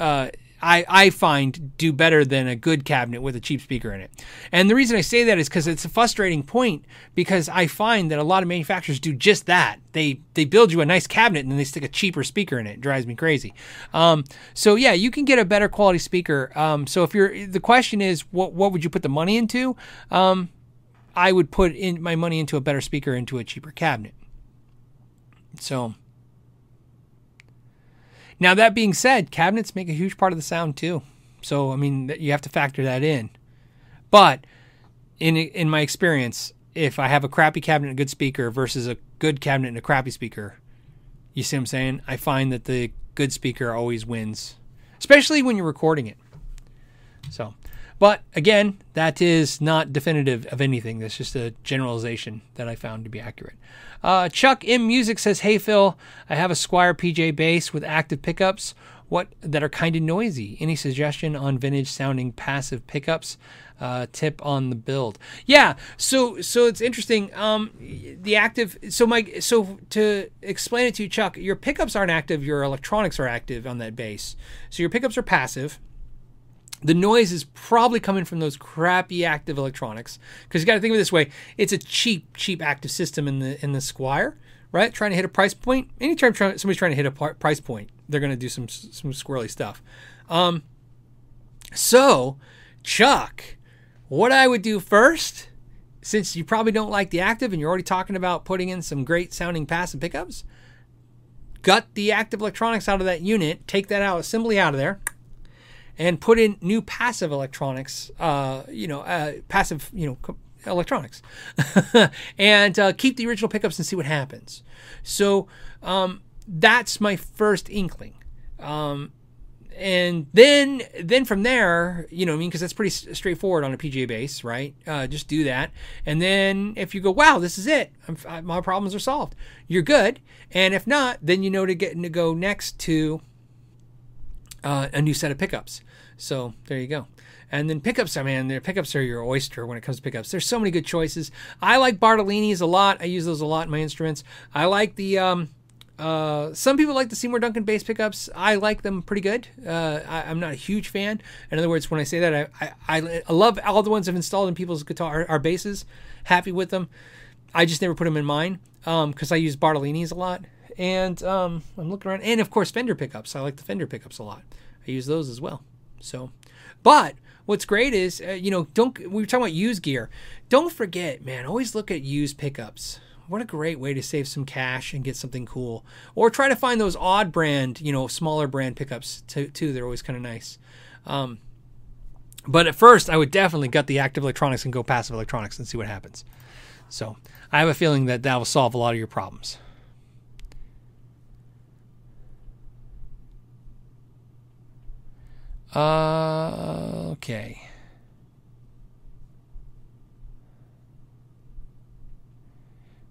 uh, I, I find do better than a good cabinet with a cheap speaker in it. And the reason I say that is because it's a frustrating point because I find that a lot of manufacturers do just that. They they build you a nice cabinet and then they stick a cheaper speaker in it. it drives me crazy. Um, so yeah, you can get a better quality speaker. Um, so if you're the question is what what would you put the money into? Um, I would put in my money into a better speaker into a cheaper cabinet. So now, that being said, cabinets make a huge part of the sound too. So, I mean, you have to factor that in. But in in my experience, if I have a crappy cabinet and a good speaker versus a good cabinet and a crappy speaker, you see what I'm saying? I find that the good speaker always wins, especially when you're recording it. So, But again, that is not definitive of anything. That's just a generalization that I found to be accurate. Uh, Chuck M Music says, "Hey Phil, I have a Squier PJ bass with active pickups. What that are kind of noisy. Any suggestion on vintage sounding passive pickups? Uh, tip on the build. Yeah. So so it's interesting. Um, the active. So my so to explain it to you, Chuck, your pickups aren't active. Your electronics are active on that bass. So your pickups are passive the noise is probably coming from those crappy active electronics. Because you got to think of it this way it's a cheap cheap active system in the in the Squier right? Trying to hit a price point anytime try, somebody's trying to hit a price point they're going to do some some squirrely stuff. Um, so chuck what i would do first since you probably don't like the active and you're already talking about putting in some great sounding passive pickups gut the active electronics out of that unit take that out assembly out of there and put in new passive electronics, uh, you know, uh, passive, you know, electronics, *laughs* and uh, keep the original pickups and see what happens. So um, that's my first inkling. Um, and then, then from there, you know, I mean, because that's pretty straightforward on a PJ bass, right? Uh, just do that, and then if you go, wow, this is it, I, my problems are solved, you're good. And if not, then you know to get to go next to uh, a new set of pickups. So there you go. And then pickups, I mean, their pickups are your oyster when it comes to pickups. There's so many good choices. I like Bartolini's a lot. I use those a lot in my instruments. I like the. Um, uh, some people like the Seymour Duncan bass pickups. I like them pretty good. Uh, I, am not a huge fan. In other words, when I say that, I, I, I love all the ones I've installed in people's guitar our basses. Happy with them. I just never put them in mine because um, I use Bartolini's a lot. And um, I'm looking around, and of course Fender pickups. I like the Fender pickups a lot. I use those as well. So, but what's great is uh, you know don't we were talking about used gear. Don't forget, man. Always look at used pickups. What a great way to save some cash and get something cool. Or try to find those odd brand, you know, smaller brand pickups too. too. They're always kind of nice. Um, but at first, I would definitely gut the active electronics and go passive electronics and see what happens. So I have a feeling that that will solve a lot of your problems. Uh, okay.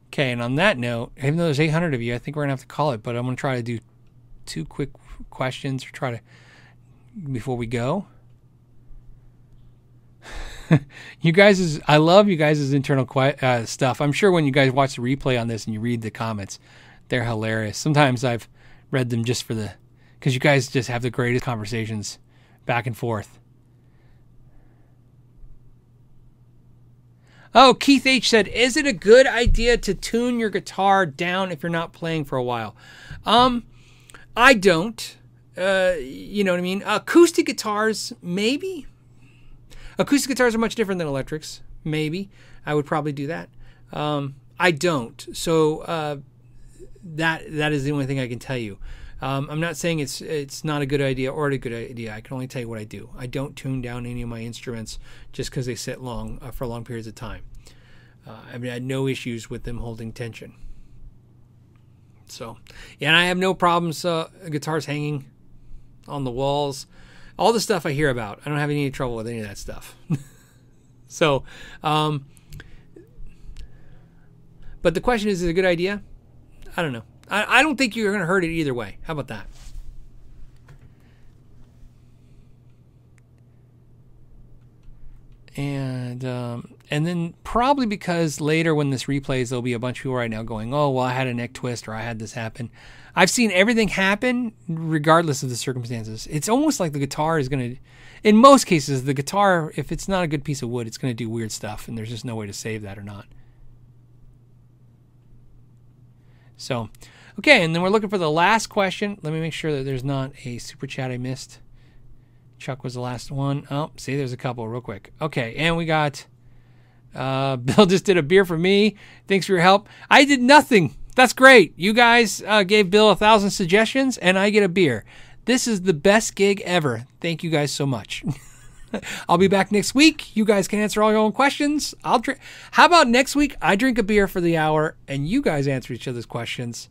Okay, and on that note, even though there's 800 of you, I think we're gonna have to call it. But I'm gonna try to do two quick questions or try to before we go. *laughs* you guys is I love you guys' internal uh, stuff. I'm sure when you guys watch the replay on this and you read the comments, they're hilarious. Sometimes I've read them just for the because you guys just have the greatest conversations back and forth. Oh, Keith H said, "Is it a good idea to tune your guitar down if you're not playing for a while?" Um, I don't. Uh, you know what I mean? Acoustic guitars, maybe. Acoustic guitars are much different than electrics. Maybe I would probably do that. Um, I don't. So uh, that that is the only thing I can tell you. Um, I'm not saying it's it's not a good idea or a good idea. I can only tell you what I do. I don't tune down any of my instruments just because they sit long uh, for long periods of time. Uh, I mean, I had no issues with them holding tension. So, yeah, and I have no problems. Uh, guitars hanging on the walls, all the stuff I hear about. I don't have any trouble with any of that stuff. *laughs* so, um, but the question is, is it a good idea? I don't know. I, I don't think you're going to hurt it either way. How about that? and um, and then probably because later when this replays, there'll be a bunch of people right now going, "Oh, well, I had a neck twist or I had this happen." I've seen everything happen regardless of the circumstances. It's almost like the guitar is going to, in most cases, the guitar, if it's not a good piece of wood, it's going to do weird stuff, and there's just no way to save that or not. So, Okay, and then we're looking for the last question. Let me make sure that there's not a super chat I missed. Chuck was the last one. Oh, see, there's a couple real quick. Okay, and we got uh, *laughs* Bill just did a beer for me. Thanks for your help. I did nothing. That's great. You guys uh, gave Bill a thousand suggestions, and I get a beer. This is the best gig ever. Thank you guys so much. *laughs* I'll be back next week. You guys can answer all your own questions. I'll drink. How about next week? I drink a beer for the hour, and you guys answer each other's questions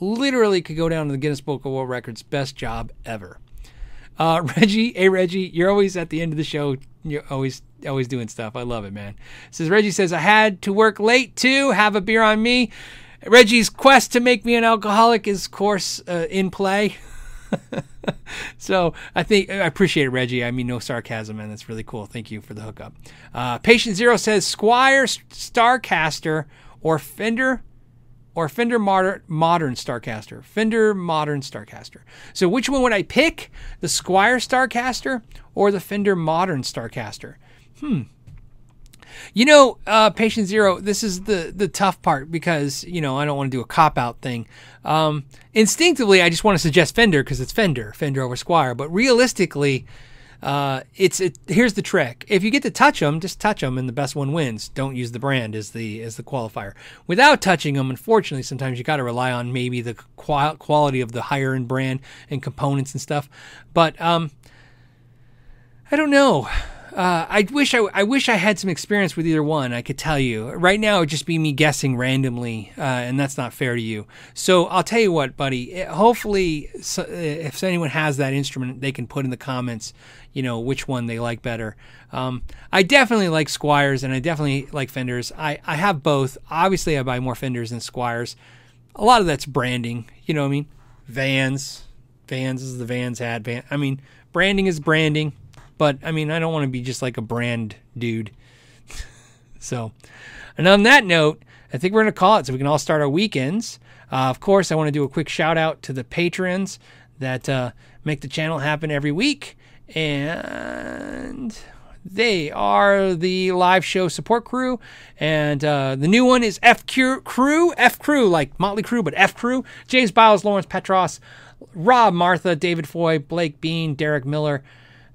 literally could go down to the Guinness Book of World Records best job ever. Uh, *laughs* Reggie, hey Reggie, you're always at the end of the show. You're always always doing stuff. I love it, man. Says Reggie says I had to work late too. Have a beer on me. Reggie's quest to make me an alcoholic is, of course, uh, in play. *laughs* so I think I appreciate it, Reggie. I mean, no sarcasm, man. That's really cool. Thank you for the hookup. Uh, Patient Zero says Squier Starcaster or Fender or Fender Modern, Modern Starcaster. Fender Modern Starcaster. So which one would I pick? The Squier Starcaster or the Fender Modern Starcaster? Hmm. You know, uh, patient zero. This is the the tough part because you know I don't want to do a cop out thing. Um, instinctively, I just want to suggest Fender because it's Fender, Fender over Squier. But realistically, uh, it's it, here's the trick: if you get to touch them, just touch them, and the best one wins. Don't use the brand as the as the qualifier. Without touching them, unfortunately, sometimes you got to rely on maybe the qual- quality of the higher end brand and components and stuff. But um, I don't know. Uh, I wish I, I wish I had some experience with either one. I could tell you right now. It'd just be me guessing randomly, uh, and that's not fair to you. So I'll tell you what, buddy. Eh, hopefully, so, eh, if anyone has that instrument, they can put in the comments. You know which one they like better. Um, I definitely like Squiers, and I definitely like Fenders. I I have both. Obviously, I buy more Fenders than Squiers. A lot of that's branding. You know what I mean? Vans, Vans is the Vans hat. Van. I mean, branding is branding but I mean, I don't want to be just like a brand dude. *laughs* so, and on that note, I think we're going to call it so we can all start our weekends. Uh, of course, I want to do a quick shout out to the patrons that uh, make the channel happen every week. And they are the live show support crew. And uh, the new one is F Crew, F Crew, like Mötley Crüe, but F Crew. James Biles, Lawrence Petros, Rob Martha, David Foy, Blake Bean, Derek Miller,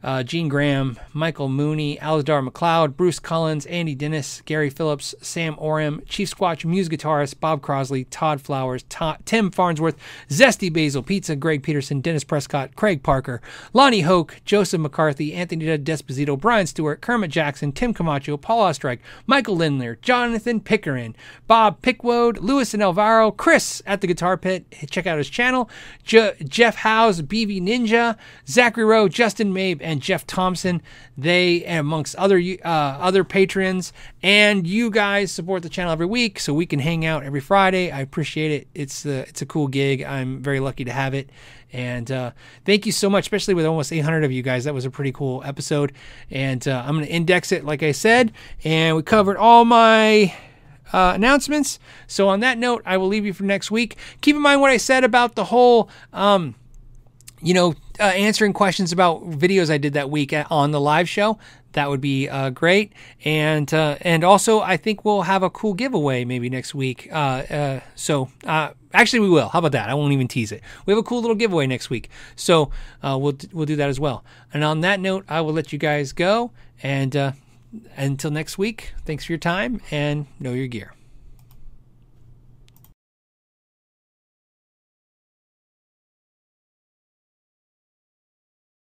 uh, Gene Graham, Michael Mooney, Alizdar McLeod, Bruce Collins, Andy Dennis, Gary Phillips, Sam Oram, Chief Squatch Muse guitarist, Bob Crosley, Todd Flowers, Todd, Tim Farnsworth, Zesty Basil Pizza, Greg Peterson, Dennis Prescott, Craig Parker, Lonnie Hoke, Joseph McCarthy, Anthony Desposito, Brian Stewart, Kermit Jackson, Tim Camacho, Paul Ostrike, Michael Lindler, Jonathan Pickering, Bob Pickwode, Lewis and Alvaro, Chris at the Guitar Pit. Check out his channel. Je- Jeff Howes, BV Ninja, Zachary Rowe, Justin Mabe, and and Jeff Thompson. They, and amongst other uh, other patrons, and you guys support the channel every week, so we can hang out every Friday. I appreciate it. It's a, it's a cool gig. I'm very lucky to have it. And uh, thank you so much, especially with almost 800 of you guys. That was a pretty cool episode. And uh, I'm going to index it, like I said. And we covered all my uh, announcements. So on that note, I will leave you for next week. Keep in mind what I said about the whole. Um, you know, uh, answering questions about videos I did that week on the live show. That would be uh, great, and uh, and also I think we'll have a cool giveaway maybe next week. Uh, uh, so uh, actually, we will. How about that? I won't even tease it. We have a cool little giveaway next week, so we'll we'll do that as well. And on that note, I will let you guys go. And until next week, thanks for your time and know your gear.